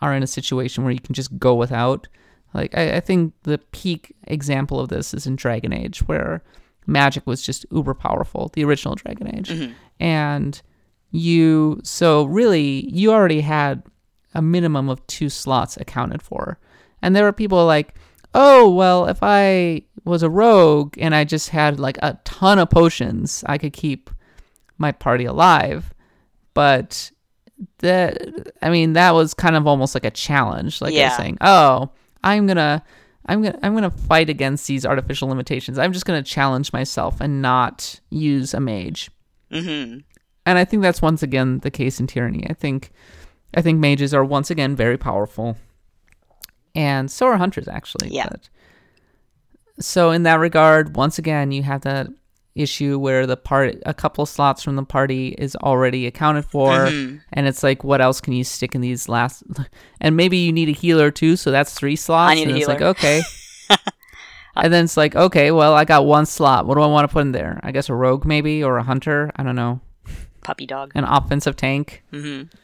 are in a situation where you can just go without. Like I, I think the peak example of this is in Dragon Age, where magic was just uber powerful, the original Dragon Age, Mhm. and you so really you already had a minimum of two slots accounted for, and there were people like, oh, well, if I was a rogue and I just had like a ton of potions, I could keep my party alive. But that, I mean, that was kind of almost like a challenge. Like Yeah. saying, oh, I'm gonna. I'm gonna I'm gonna fight against these artificial limitations. I'm just gonna challenge myself and not use a mage. Mm-hmm. And I think that's once again the case in Tyranny. I think I think mages are once again very powerful. And so are hunters actually. Yeah. But, so in that regard, once again you have that issue where the part a couple slots from the party is already accounted for. Mhm. and it's like what else can you stick in these last and maybe you need a healer too so that's three slots. I need and a it's like okay. And then it's like okay well i got one slot. What do i want to put in there? I guess a rogue maybe or a hunter? I don't know. Puppy dog. an offensive tank. Mm-hmm.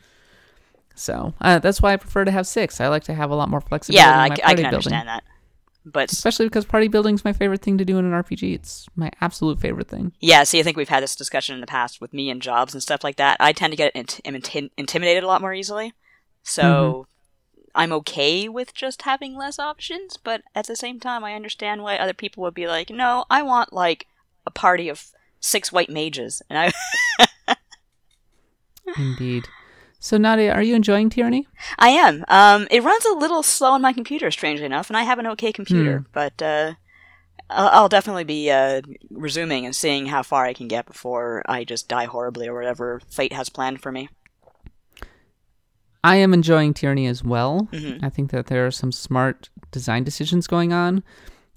so uh, that's why i prefer to have six. I like to have a lot more flexibility Yeah, I, in my c- party I can building. understand that. But especially because party building is my favorite thing to do in an rpg it's my absolute favorite thing yeah, see, I think we've had this discussion in the past with me and jobs and stuff like that. I tend to get int- inti- intimidated a lot more easily. So Mm-hmm. I'm okay with just having less options, but at the same time, I understand why other people would be like, no, I want like a party of six white mages. And I, indeed so nadia are you enjoying tyranny I am. Um, it runs a little slow on my computer, strangely enough, and I have an okay computer, but uh, I'll, I'll definitely be uh, resuming and seeing how far I can get before I just die horribly or whatever fate has planned for me. I am enjoying Tyranny as well. Mhm. I think that there are some smart design decisions going on.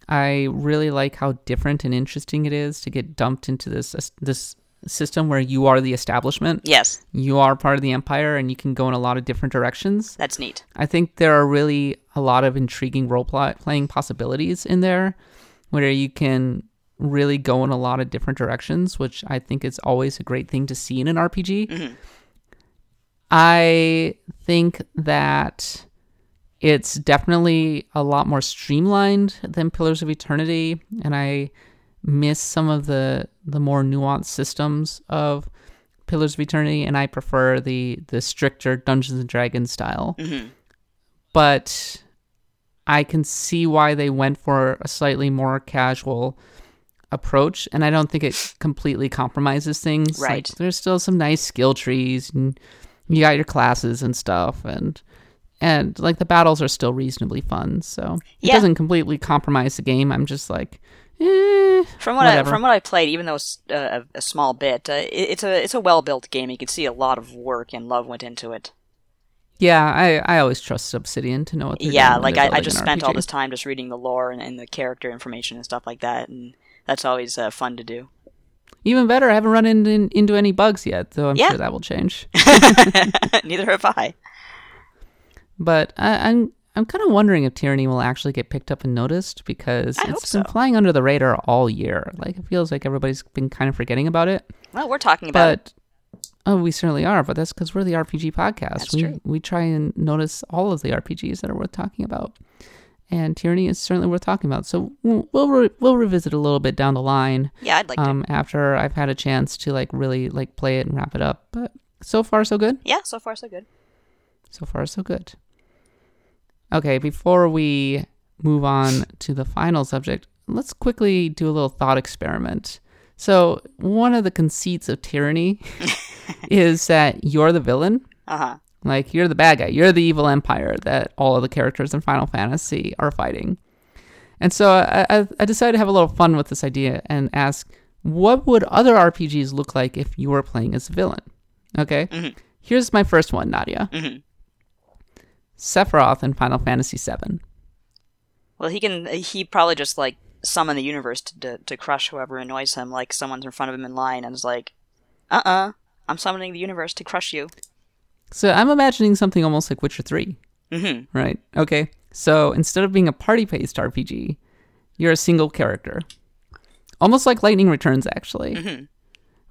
I really like how different and interesting it is to get dumped into this this system where you are the establishment. Yes, You are part of the empire and you can go in a lot of different directions. that's neat. I think there are really a lot of intriguing role play- playing possibilities in there where you can really go in a lot of different directions, which I think is always a great thing to see in an RPG. Mhm. I think that it's definitely a lot more streamlined than Pillars of Eternity, and I miss some of the the more nuanced systems of Pillars of Eternity, and I prefer the the stricter Dungeons and Dragons style. hmm But I can see why they went for a slightly more casual approach, and I don't think it completely compromises things. Like, Right. there's still some nice skill trees, and you got your classes and stuff, and and like the battles are still reasonably fun. So it Yeah. doesn't completely compromise the game. I'm just like, eh, From what I, from what I played, even though it's uh, a, a small bit, uh, it, it's a it's a well built game. You can see a lot of work and love went into it. yeah. I I always trust Obsidian to know what. They're yeah, like I, I just spent all this time just reading the lore and, and the character information and stuff like that, and that's always uh, fun to do. Even better, I haven't run into into any bugs yet, so I'm Yeah. sure that will change. Neither have I. But I, I'm I'm kind of wondering if Tyranny will actually get picked up and noticed because I it's hope been flying under the radar all year. Like it feels like everybody's been kind of forgetting about it. Well, we're talking about it. But oh, we certainly are. But that's because we're the RPG podcast. That's we true. we try and notice all of the RPGs that are worth talking about. And Tyranny is certainly worth talking about. So we'll we'll, re- we'll revisit a little bit down the line Yeah, I'd like to. um, after I've had a chance to like really like play it and wrap it up. But so far so good. Yeah, so far so good. So far, so good. Okay, before we move on to the final subject, let's quickly do a little thought experiment. So, one of the conceits of tyranny is that you're the villain. Uh huh. Like, you're the bad guy. You're the evil empire that all of the characters in Final Fantasy are fighting. And so, I, I, decided to have a little fun with this idea and ask what would other RPGs look like if you were playing as a villain? Okay? Mhm. Here's my first one, Nadia. hmm Sephiroth in Final Fantasy VII. Well, he can. He probably just like summon the universe to, to to crush whoever annoys him. Like someone's in front of him in line and is like, "Uh, uh-uh, uh, I'm summoning the universe to crush you." So I'm imagining something almost like Witcher 3, Mm-hmm. right? Okay. So instead of being a party based RPG, you're a single character. Almost like Lightning Returns, actually. Mhm.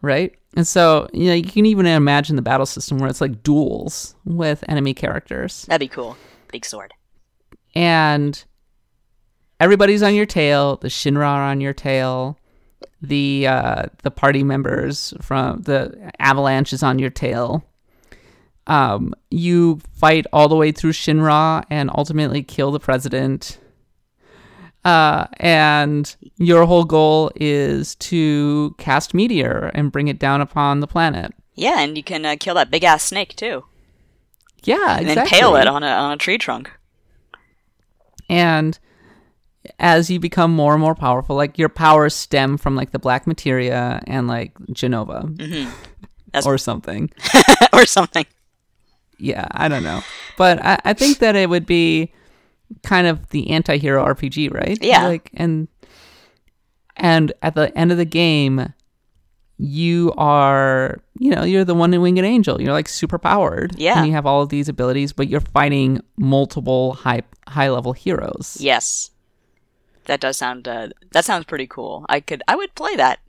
Right? And so, you know, you can even imagine the battle system where it's like duels with enemy characters. That'd be cool. Big sword. and everybody's on your tail. The Shinra are on your tail. The uh, the party members from the Avalanche is on your tail. Um, you fight all the way through Shinra and ultimately kill the president. Uh, and your whole goal is to cast meteor and bring it down upon the planet. Yeah, and you can uh, kill that big ass snake too, Yeah, exactly. and exactly. then pale it on a on a tree trunk. and as you become more and more powerful, like your powers stem from like the black materia and like Jenova Mm-hmm. Or something. or something. Yeah, I don't know, but I, I think that it would be kind of the anti-hero RPG, right? Yeah. Like and and at the end of the game, you are you know you're the one winged angel. You're like super powered. Yeah. and you have all of these abilities, but you're fighting multiple high high level heroes. Yes, that does sound uh, that sounds pretty cool. I could I would play that,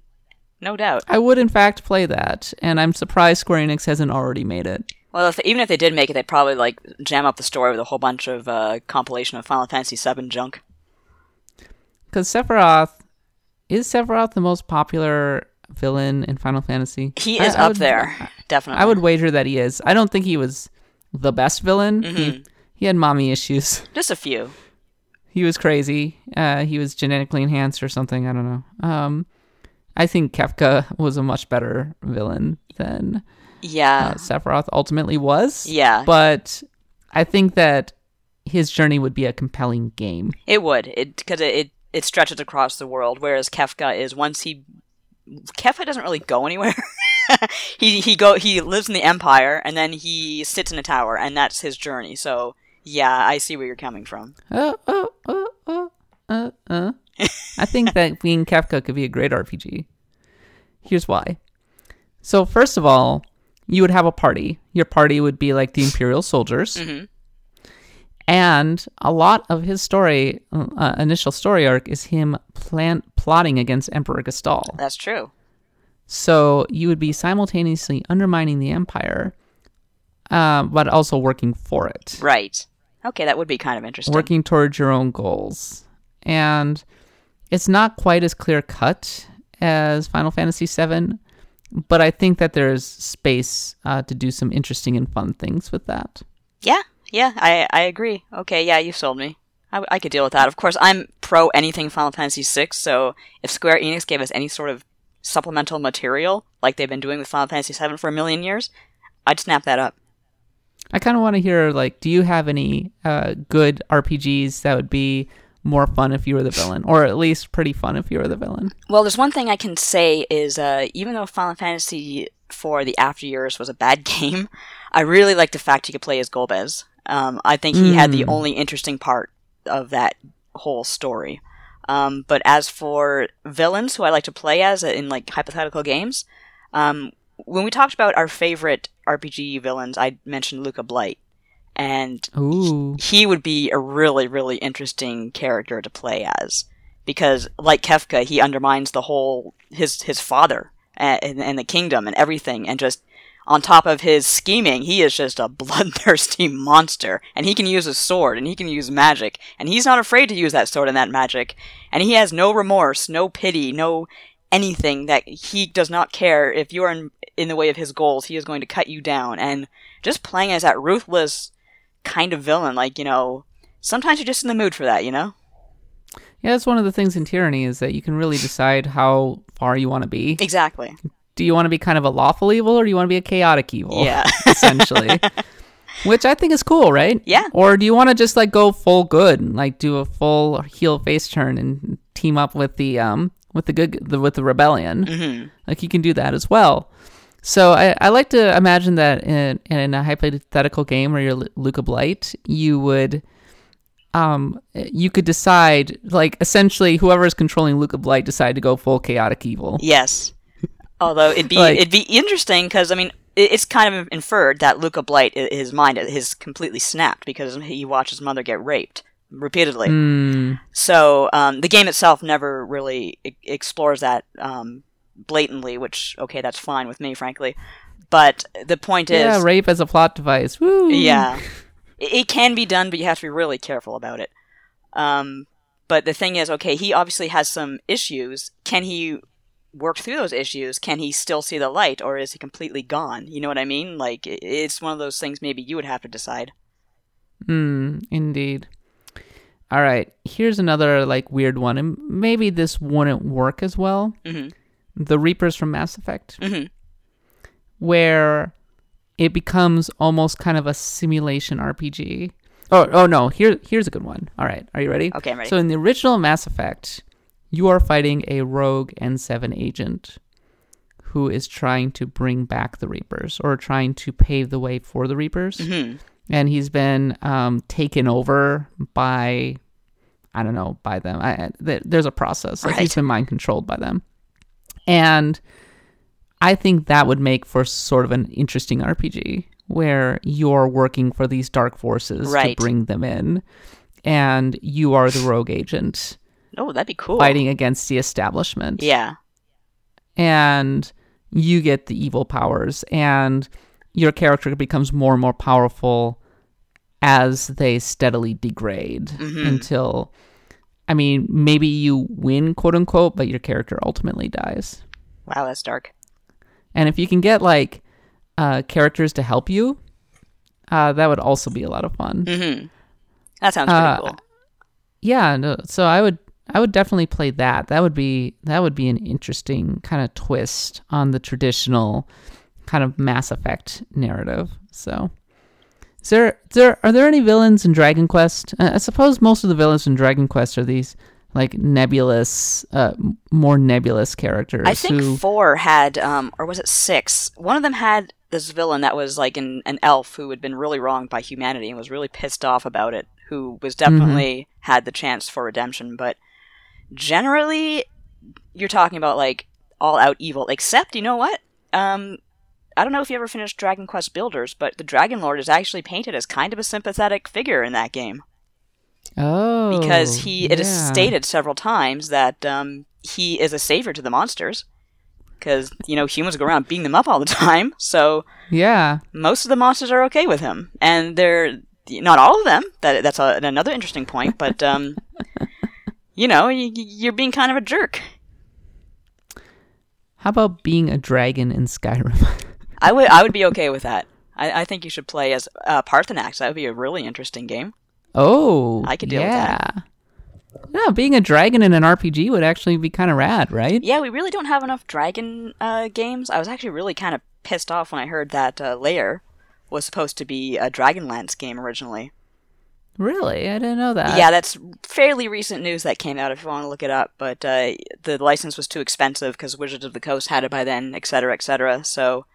no doubt. I would in fact play that, and I'm surprised Square Enix hasn't already made it. Well, if, even if they did make it, they'd probably like jam up the story with a whole bunch of uh, compilation of Final Fantasy VII junk. Because Sephiroth is Sephiroth the most popular villain in Final Fantasy. He is I up would- there, definitely. I would wager that he is. I don't think he was the best villain. Mm-hmm. He he had mommy issues. just a few. He was crazy. Uh, he was genetically enhanced or something. I don't know. Um, I think Kefka was a much better villain than Yeah, uh, Sephiroth ultimately was. yeah, But I think that his journey would be a compelling game. it would it because it, it it stretches across the world. Whereas Kefka is once he Kefka doesn't really go anywhere. he he go he lives in the Empire and then he sits in a tower and that's his journey. So yeah, I see where you're coming from. Uh, uh, uh, uh, uh, uh. I think that being Kefka could be a great RPG. Here's why. So, first of all, you would have a party. Your party would be like the Imperial soldiers. Mhm. And a lot of his story, uh, initial story arc, is him plan- plotting against Emperor Gestahl. That's true. So, you would be simultaneously undermining the Empire, um, but also working for it. Right. Okay, that would be kind of interesting. working towards your own goals. And it's not quite as clear cut as Final Fantasy VII, but I think that there's space uh, to do some interesting and fun things with that. Yeah, yeah, I I agree. Okay, yeah, you sold me. I, I could deal with that. Of course, I'm pro anything Final Fantasy VI. So if Square Enix gave us any sort of supplemental material like they've been doing with Final Fantasy VII for a million years, I'd snap that up. I kind of want to hear like, do you have any uh, good RPGs that would be more fun if you were the villain, or at least pretty fun if you were the villain? Well, there's one thing I can say is uh, even though Final Fantasy IV The After Years was a bad game, I really like the fact you could play as Golbez. Um, I think he had the Mm. only interesting part of that whole story. Um, but as for villains who I like to play as in like hypothetical games, um, when we talked about our favorite RPG villains, I mentioned Luca Blight, and Ooh, he would be a really, really interesting character to play as because, like Kefka, he undermines the whole his his father and, and, and the kingdom and everything, and just on top of his scheming, he is just a bloodthirsty monster, and he can use a sword and he can use magic, and he's not afraid to use that sword and that magic, and he has no remorse, no pity, no anything that he does not care. If you are in, in the way of his goals, he is going to cut you down, and just playing as that ruthless kind of villain. Like, you know, sometimes you're just in the mood for that, you know? yeah, that's one of the things in Tyranny is that you can really decide how far you want to be. Exactly. Do you want to be kind of a lawful evil, or do you want to be a chaotic evil? Yeah. essentially. Which I think is cool, right? Yeah. Or do you want to just like go full good and like do a full heel face turn and team up with the um with the good the, with the rebellion? hmm Like you can do that as well. So I, I like to imagine that in, in a hypothetical game where you're Luca Blight, you would um you could decide like essentially whoever is controlling Luca Blight decide to go full chaotic evil. Yes. Although it'd be Like- it'd be interesting because I mean it- it's kind of inferred that Luca Blight his mind is completely snapped because he watched his mother get raped repeatedly. Hmm. So um, the game itself never really explores that um, blatantly, which okay, that's fine with me, frankly. But the point is, Yeah, rape as a plot device. Woo. Yeah. It, it can be done, but you have to be really careful about it. Um, but the thing is, okay, he obviously has some issues. Can he work through those issues? Can he still see the light, or is he completely gone? You know what I mean? Like, it- it's one of those things maybe you would have to decide. Hmm, indeed. All right, here's another like weird one, and maybe this wouldn't work as well. Mhm. The Reapers from Mass Effect, Mhm. where it becomes almost kind of a simulation RPG. Oh, oh no! Here, here's a good one. All right, are you ready? Okay, I'm ready. So in the original Mass Effect, you are fighting a rogue N7 agent who is trying to bring back the Reapers or trying to pave the way for the Reapers Mhm. and he's been um, taken over by I don't know by them. I, I- th- there's a process. Like he's Right. been mind controlled by them, and I think that would make for sort of an interesting RPG where you're working for these dark forces Right. to bring them in, and you are the rogue agent Oh, that'd be cool. fighting against the establishment Yeah. and you get the evil powers and your character becomes more and more powerful as they steadily degrade Mhm. until I mean maybe you win quote unquote but your character ultimately dies. Wow, that's dark. And if you can get like uh, characters to help you, uh, that would also be a lot of fun. Mm-hmm. That sounds pretty Uh, cool. Yeah, no, so I would I would definitely play that. That would be that would be an interesting kind of twist on the traditional kind of Mass Effect narrative. So, is there, is there are there any villains in Dragon Quest? Uh, I suppose most of the villains in Dragon Quest are these like nebulous, uh, more nebulous characters. I think who, four had, um, or was it six? One of them had this villain that was like an, an elf who had been really wronged by humanity and was really pissed off about it, who was definitely had the chance for redemption. But generally, you're talking about like all out evil, except, you know what? Um, I don't know if you ever finished Dragon Quest Builders, but the Dragon Lord is actually painted as kind of a sympathetic figure in that game. Oh, because he it is yeah. stated several times that um, he is a savior to the monsters. Because you know humans go around beating them up all the time so Yeah, most of the monsters are okay with him. And they're not all of them that that's a, another interesting point but um, you know you, you're being kind of a jerk. How about being a dragon in Skyrim? i would i would be okay with that I, I think you should play as uh, Paarthurnax. That would be a really interesting game. oh, I could deal with yeah. that. No, being a dragon in an RPG would actually be kind of rad, right? Yeah, we really don't have enough dragon uh, games. I was actually really kind of pissed off when I heard that uh, Lair was supposed to be a Dragonlance game originally. Really, I didn't know that. yeah, that's fairly recent news that came out if you want to look it up. But uh, the license was too expensive because Wizards of the Coast had it by then, et cetera, et cetera. So,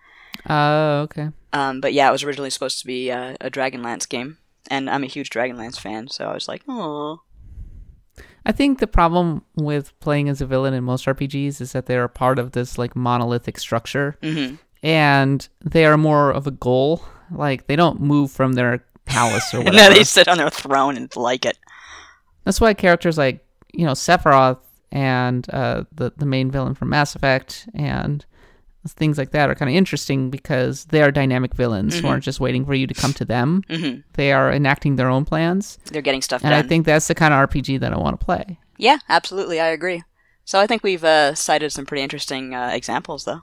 Oh, okay. um, but yeah, it was originally supposed to be uh, a Dragonlance game, and I'm a huge Dragonlance fan, so I was like, oh, I think the problem with playing as a villain in most RPGs is that they are part of this like monolithic structure, hmm and they are more of a goal. Like they don't move from their palace or whatever. then they sit on their throne and like it. That's why characters like you know Sephiroth and uh, the the main villain from Mass Effect and things like that are kind of interesting because they are dynamic villains who aren't just waiting for you to come to them. hmm They are enacting their own plans, They're getting stuff and done. And I think that's the kind of RPG that I want to play. Yeah, absolutely. I agree. So I think we've uh, cited some pretty interesting uh, examples, though.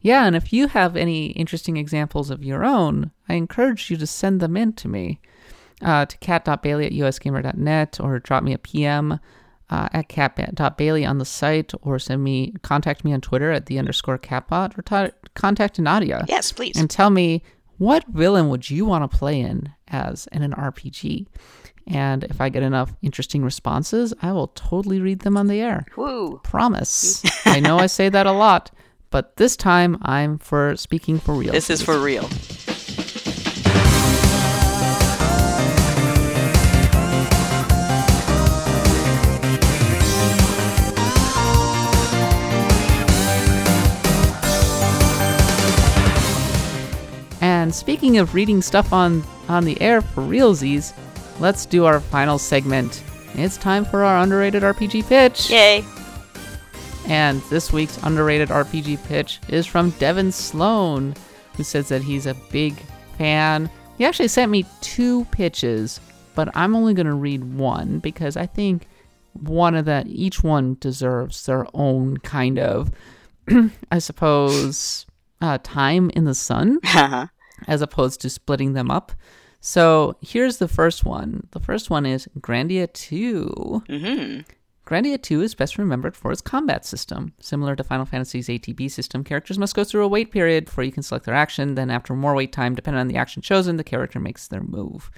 Yeah, and if you have any interesting examples of your own, I encourage you to send them in to me uh, to kat.bailey at usgamer.net or drop me a PM uh, at kat.bailey on the site or send me, contact me on Twitter at the underscore katbot or ta contact Nadia Yes, please. and tell me what villain would you want to play in as in an RPG. And if I get enough interesting responses, I will totally read them on the air. Woo. Promise. I know I say that a lot, but this time I'm for speaking for real. This is for real. And speaking of reading stuff on on the air for realsies, let's do our final segment. It's time for our underrated RPG pitch. Yay. And this week's underrated RPG pitch is from Devin Sloan, who says that he's a big fan. He actually sent me two pitches, but I'm only going to read one because I think one of that each one deserves their own kind of, I suppose, uh, time in the sun Uh-huh. As opposed to splitting them up. So here's the first one. The first one is Grandia 2. Mm-hmm. Grandia 2 is best remembered for its combat system. Similar to Final Fantasy's ATB system, characters must go through a wait period before you can select their action. Then, after more wait time, depending on the action chosen, the character makes their move.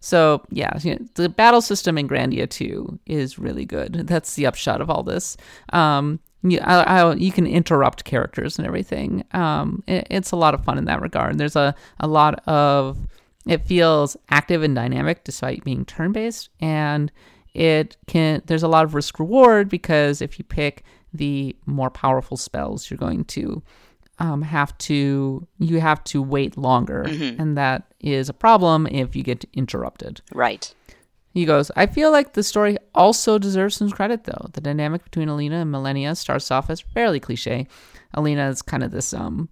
So, yeah, you know, the battle system in Grandia 2 is really good. That's the upshot of all this. Um, you, I, I, you can interrupt characters and everything. Um, it, it's a lot of fun in that regard. There's a, a lot of, it feels active and dynamic despite being turn based. And it can there's a lot of risk reward because if you pick the more powerful spells you're going to um, have to you have to wait longer and that is a problem if you get interrupted Right. He goes i feel like the story also deserves some credit though the dynamic between elena and millennia starts off as fairly cliche elena is kind of this um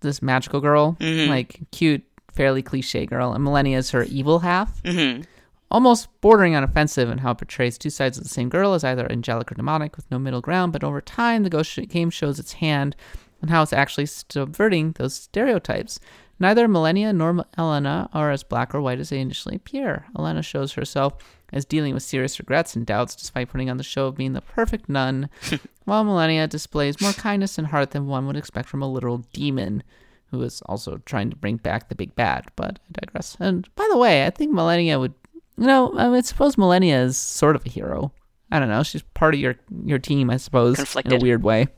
this magical girl like cute fairly cliche girl and millennia is her evil half Mm-hmm. almost bordering on offensive in how it portrays two sides of the same girl as either angelic or demonic with no middle ground, but over time, the Ghost game shows its hand and how it's actually subverting those stereotypes. Neither Millennia nor Elena are as black or white as they initially appear. Elena shows herself as dealing with serious regrets and doubts despite putting on the show of being the perfect nun, while Millennia displays more kindness and heart than one would expect from a literal demon who is also trying to bring back the big bad. But I digress. And by the way, I think Millennia would you know, I, mean, I suppose Millennia is sort of a hero. I don't know. She's part of your your team, I suppose, in a weird way.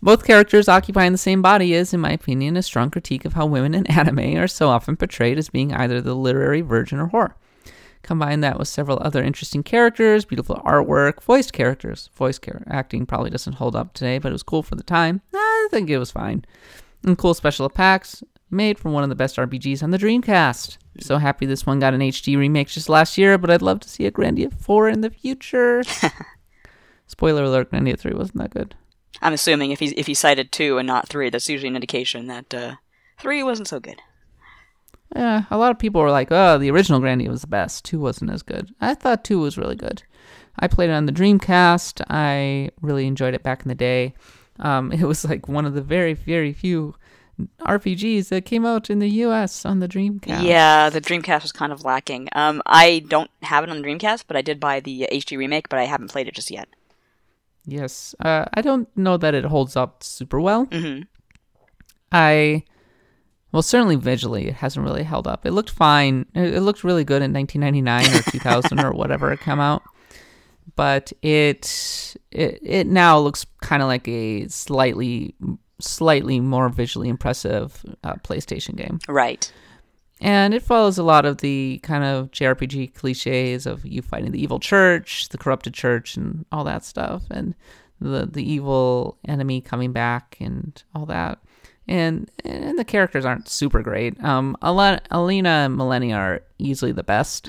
Both characters occupying the same body is, in my opinion, a strong critique of how women in anime are so often portrayed as being either the literary virgin or whore. Combine that with several other interesting characters, beautiful artwork, voiced characters. Voice acting probably doesn't hold up today, but it was cool for the time. I think it was fine. And cool special packs made from one of the best RPGs on the Dreamcast. So happy this one got an HD remake just last year, but I'd love to see a Grandia 4 in the future. Spoiler alert, Grandia 3 wasn't that good. I'm assuming if he if he cited two and not three, that's usually an indication that uh, three wasn't so good. Yeah, a lot of people were like, "Oh, the original Grandia was the best. Two wasn't as good." I thought two was really good. I played it on the Dreamcast. I really enjoyed it back in the day. Um, it was like one of the very, very few RPGs that came out in the U.S. on the Dreamcast. Yeah, the Dreamcast was kind of lacking. Um, I don't have it on the Dreamcast, but I did buy the HD remake, but I haven't played it just yet. Yes. Uh, I don't know that it holds up super well. hmm I, well, certainly visually, it hasn't really held up. It looked fine. It, it looked really good in 1999 or 2000 or whatever it came out. But it it, it now looks kind of like a slightly slightly more visually impressive uh, PlayStation game. Right. And it follows a lot of the kind of JRPG cliches of you fighting the evil church, the corrupted church, and all that stuff, and the the evil enemy coming back and all that. And and the characters aren't super great. Um, Elena and Millennia are easily the best.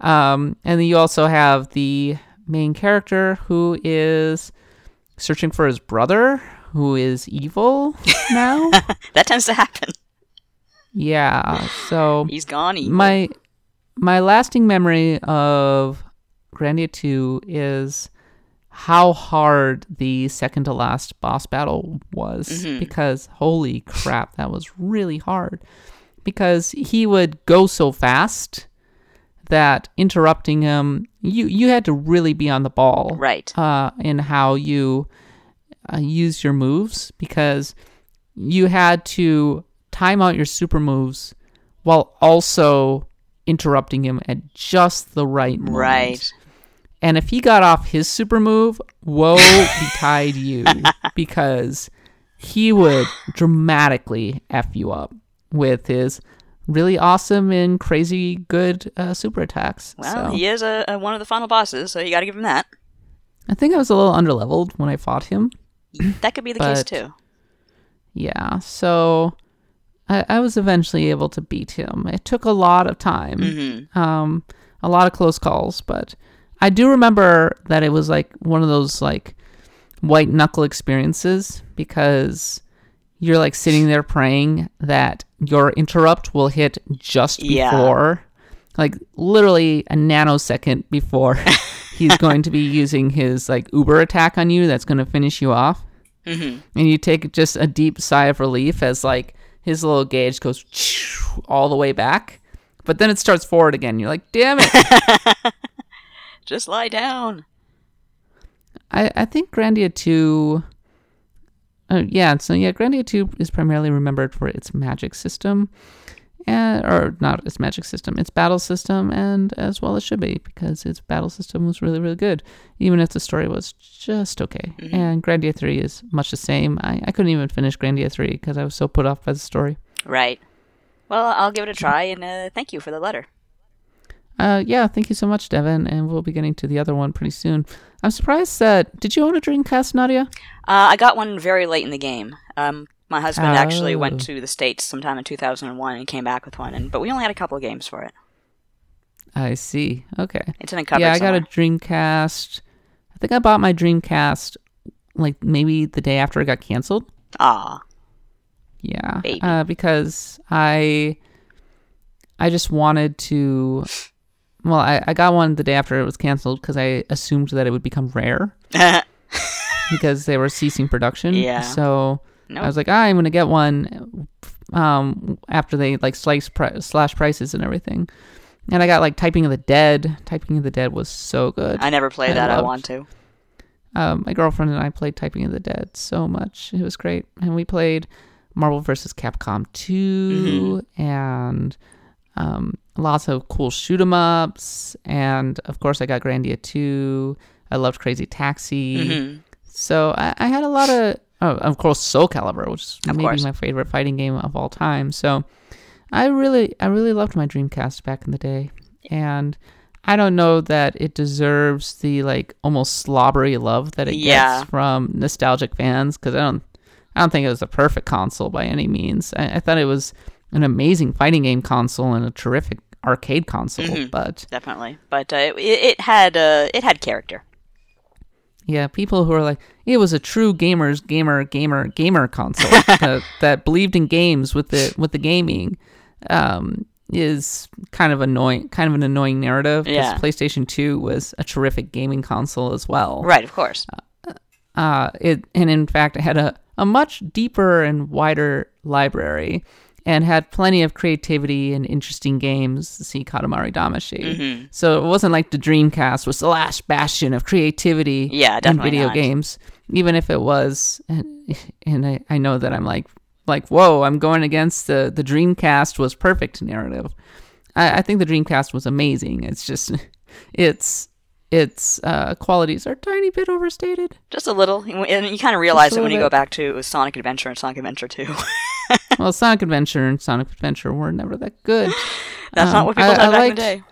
Um, and then you also have the main character who is searching for his brother, who is evil now. That tends to happen. Yeah. So He's gone. Evil. my my lasting memory of Grandia 2 is how hard the second to last boss battle was because holy crap that was really hard because he would go so fast that interrupting him you you had to really be on the ball Right. uh, in how you uh, use your moves because you had to time out your super moves while also interrupting him at just the right moment. Right. And if he got off his super move, woe betide you because he would dramatically F you up with his really awesome and crazy good uh, super attacks. Well, so. he is a, a, one of the final bosses, so you got to give him that. I think I was a little underleveled when I fought him. That could be the case too. Yeah, so I, I was eventually able to beat him. It took a lot of time, Mm-hmm. um, a lot of close calls, but I do remember that it was like one of those like white knuckle experiences because you're like sitting there praying that your interrupt will hit just Yeah. before, like literally a nanosecond before he's going to be using his like Uber attack on you that's going to finish you off Mm-hmm. and you take just a deep sigh of relief as like his little gauge goes all the way back, but then it starts forward again. You're like, damn it! Just lie down. I I think Grandia two. Uh, yeah, so yeah, Grandia two is primarily remembered for its magic system, and or not its magic system, its battle system, and as well it should be because its battle system was really really good, even if the story was just okay. And Grandia three is much the same. I, I couldn't even finish Grandia three because I was so put off by the story. Right. Well, I'll give it a try, and uh, thank you for the letter. Uh, yeah, thank you so much, Devin, and we'll be getting to the other one pretty soon. I'm surprised that did you own a Dreamcast, Nadia? Uh, I got one very late in the game. Um, my husband actually Oh. went to the states sometime in 2001 and came back with one, and but we only had a couple of games for it. I see. Okay. It's in a cupboard yeah, I got a. Dreamcast. I think I bought my Dreamcast like maybe the day after it got canceled. Ah, Yeah, Baby. Uh, because I I just wanted to. Well, I, I got one the day after it was canceled because I assumed that it would become rare because they were ceasing production. Yeah. So Nope. I was like, ah, I'm gonna get one um, after they like slice pri- slash prices and everything. And I got like Typing of the Dead. Typing of the Dead was so good. I never played I that. I want to. um, my girlfriend and I played Typing of the Dead so much. It was great. And we played Marvel vs. Capcom 2 and um, lots of cool shoot 'em ups. And of course, I got Grandia 2. I loved Crazy Taxi. hmm So I, I had a lot of, oh, of course, Soul Calibur, which is Of maybe course. my favorite fighting game of all time. So I really, I really loved my Dreamcast back in the day, and I don't know that it deserves the like almost slobbery love that it Yeah. gets from nostalgic fans because I don't, I don't think it was a perfect console by any means. I, I thought it was an amazing fighting game console and a terrific arcade console, Mhm. but Definitely, but uh, it, it had uh, it had character. Yeah, people who are like, it was a true gamers gamer gamer gamer console uh, that believed in games with the with the gaming um, is kind of annoying, kind of an annoying narrative. Yeah. PlayStation Two was a terrific gaming console as well. Right, of course. Uh, it and in fact it had a a much deeper and wider library. And had plenty of creativity and interesting games. to See Katamari Damacy. Mm-hmm. So it wasn't like the Dreamcast was the last bastion of creativity Yeah, in video not. games. Even if it was, and, and I, I know that I'm like, like, whoa, I'm going against the the Dreamcast was perfect narrative. I, I think the Dreamcast was amazing. It's just, it's its uh, qualities are a tiny bit overstated. Just a little, and you kind of realize it when you go back to Sonic Adventure and Sonic Adventure Two. well, Sonic Adventure and Sonic Adventure were never that good. That's Um, not what people I- did I back liked- in the day.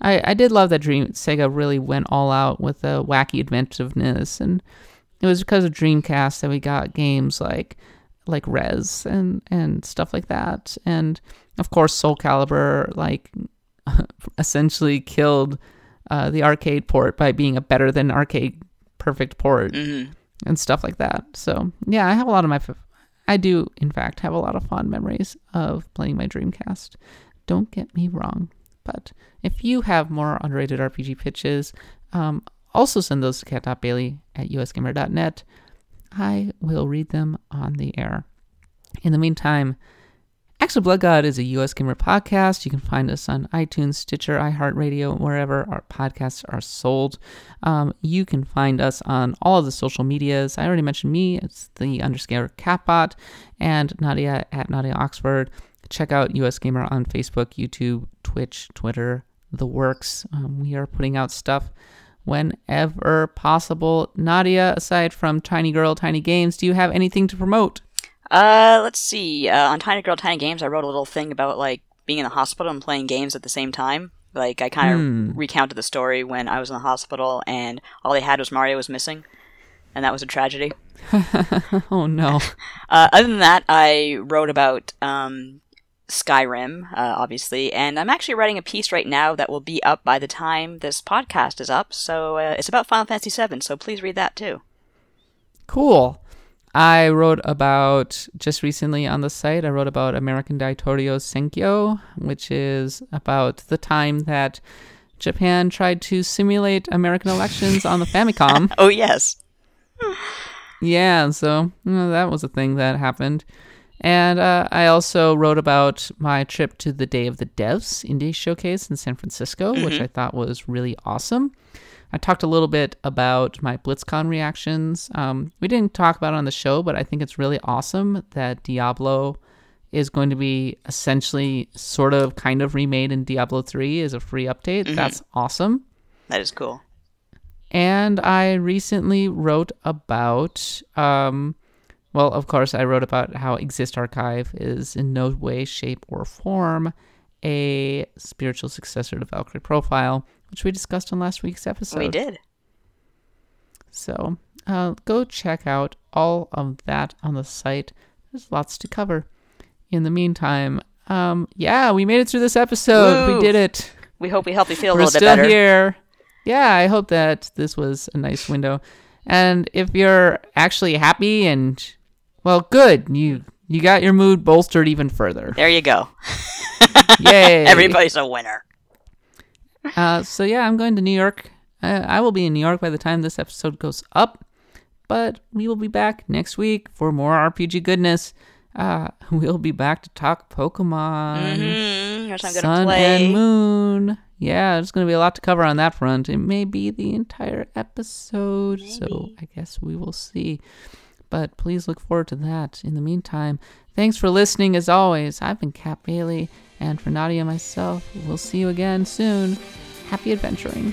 I, I did love that Dream Sega really went all out with the wacky inventiveness, and it was because of Dreamcast that we got games like like Rez and and stuff like that, and of course Soul Calibur like essentially killed uh, the arcade port by being a better than arcade perfect port hmm and stuff like that. So yeah, I have a lot of my, f- I do in fact have a lot of fond memories of playing my Dreamcast. Don't get me wrong, but if you have more underrated RPG pitches, um, also send those to kat.bailey at usgamer.net. I will read them on the air. In the meantime, Actual Blood God is a US Gamer podcast. You can find us on iTunes, Stitcher, iHeartRadio, wherever our podcasts are sold. Um, you can find us on all of the social medias. I already mentioned me, it's the underscore katbot, and Nadia at Nadia Oxford. Check out US Gamer on Facebook, YouTube, Twitch, Twitter, the works. Um, we are putting out stuff whenever possible. Nadia, aside from Tiny Girl, Tiny Games, do you have anything to promote? Uh, let's see. Uh, on Tiny Girl Tiny Games, I wrote a little thing about like being in the hospital and playing games at the same time. Like I kind of Hmm. recounted the story when I was in the hospital and all they had was Mario was missing, and that was a tragedy. oh no. Uh, other than that, I wrote about um, Skyrim, uh, obviously, and I'm actually writing a piece right now that will be up by the time this podcast is up. So uh, it's about Final Fantasy VII. So please read that too. Cool. I wrote about just recently on the site. I wrote about American Daitoryo Senkyo, which is about the time that Japan tried to simulate American elections on the Famicom. Oh yes, yeah, so you know, that was a thing that happened. And uh, I also wrote about my trip to the Day of the Devs Indie Showcase in San Francisco, which I thought was really awesome. I talked a little bit about my BlizzCon reactions. Um, we didn't talk about it on the show, but I think it's really awesome that Diablo is going to be essentially sort of kind of remade in Diablo 3 as a free update. That's awesome. That is cool. And I recently wrote about, um, well, of course, I wrote about how Exist Archive is in no way, shape, or form a spiritual successor to Valkyrie Profile, which we discussed on last week's episode. we did. So uh, go check out all of that on the site. There's lots to cover. In the meantime, um, yeah, we made it through this episode. Woo! We did it. We hope we helped you feel a We're little bit still better. here. Yeah, I hope that this was a nice window. And if you're actually happy and well, good, you you got your mood bolstered even further. There you go. Yay! Everybody's a winner. Uh, so yeah, I'm going to New York. I, I will be in New York by the time this episode goes up, but we will be back next week for more RPG goodness. Uh, we'll be back to talk Pokemon, Mm, I'm Sun play. and Moon. Yeah, there's going to be a lot to cover on that front. It may be the entire episode, so I guess we will see. But please look forward to that. In the meantime, thanks for listening. As always, I've been Kat Bailey, and for Nadia and myself, we'll see you again soon. Happy adventuring.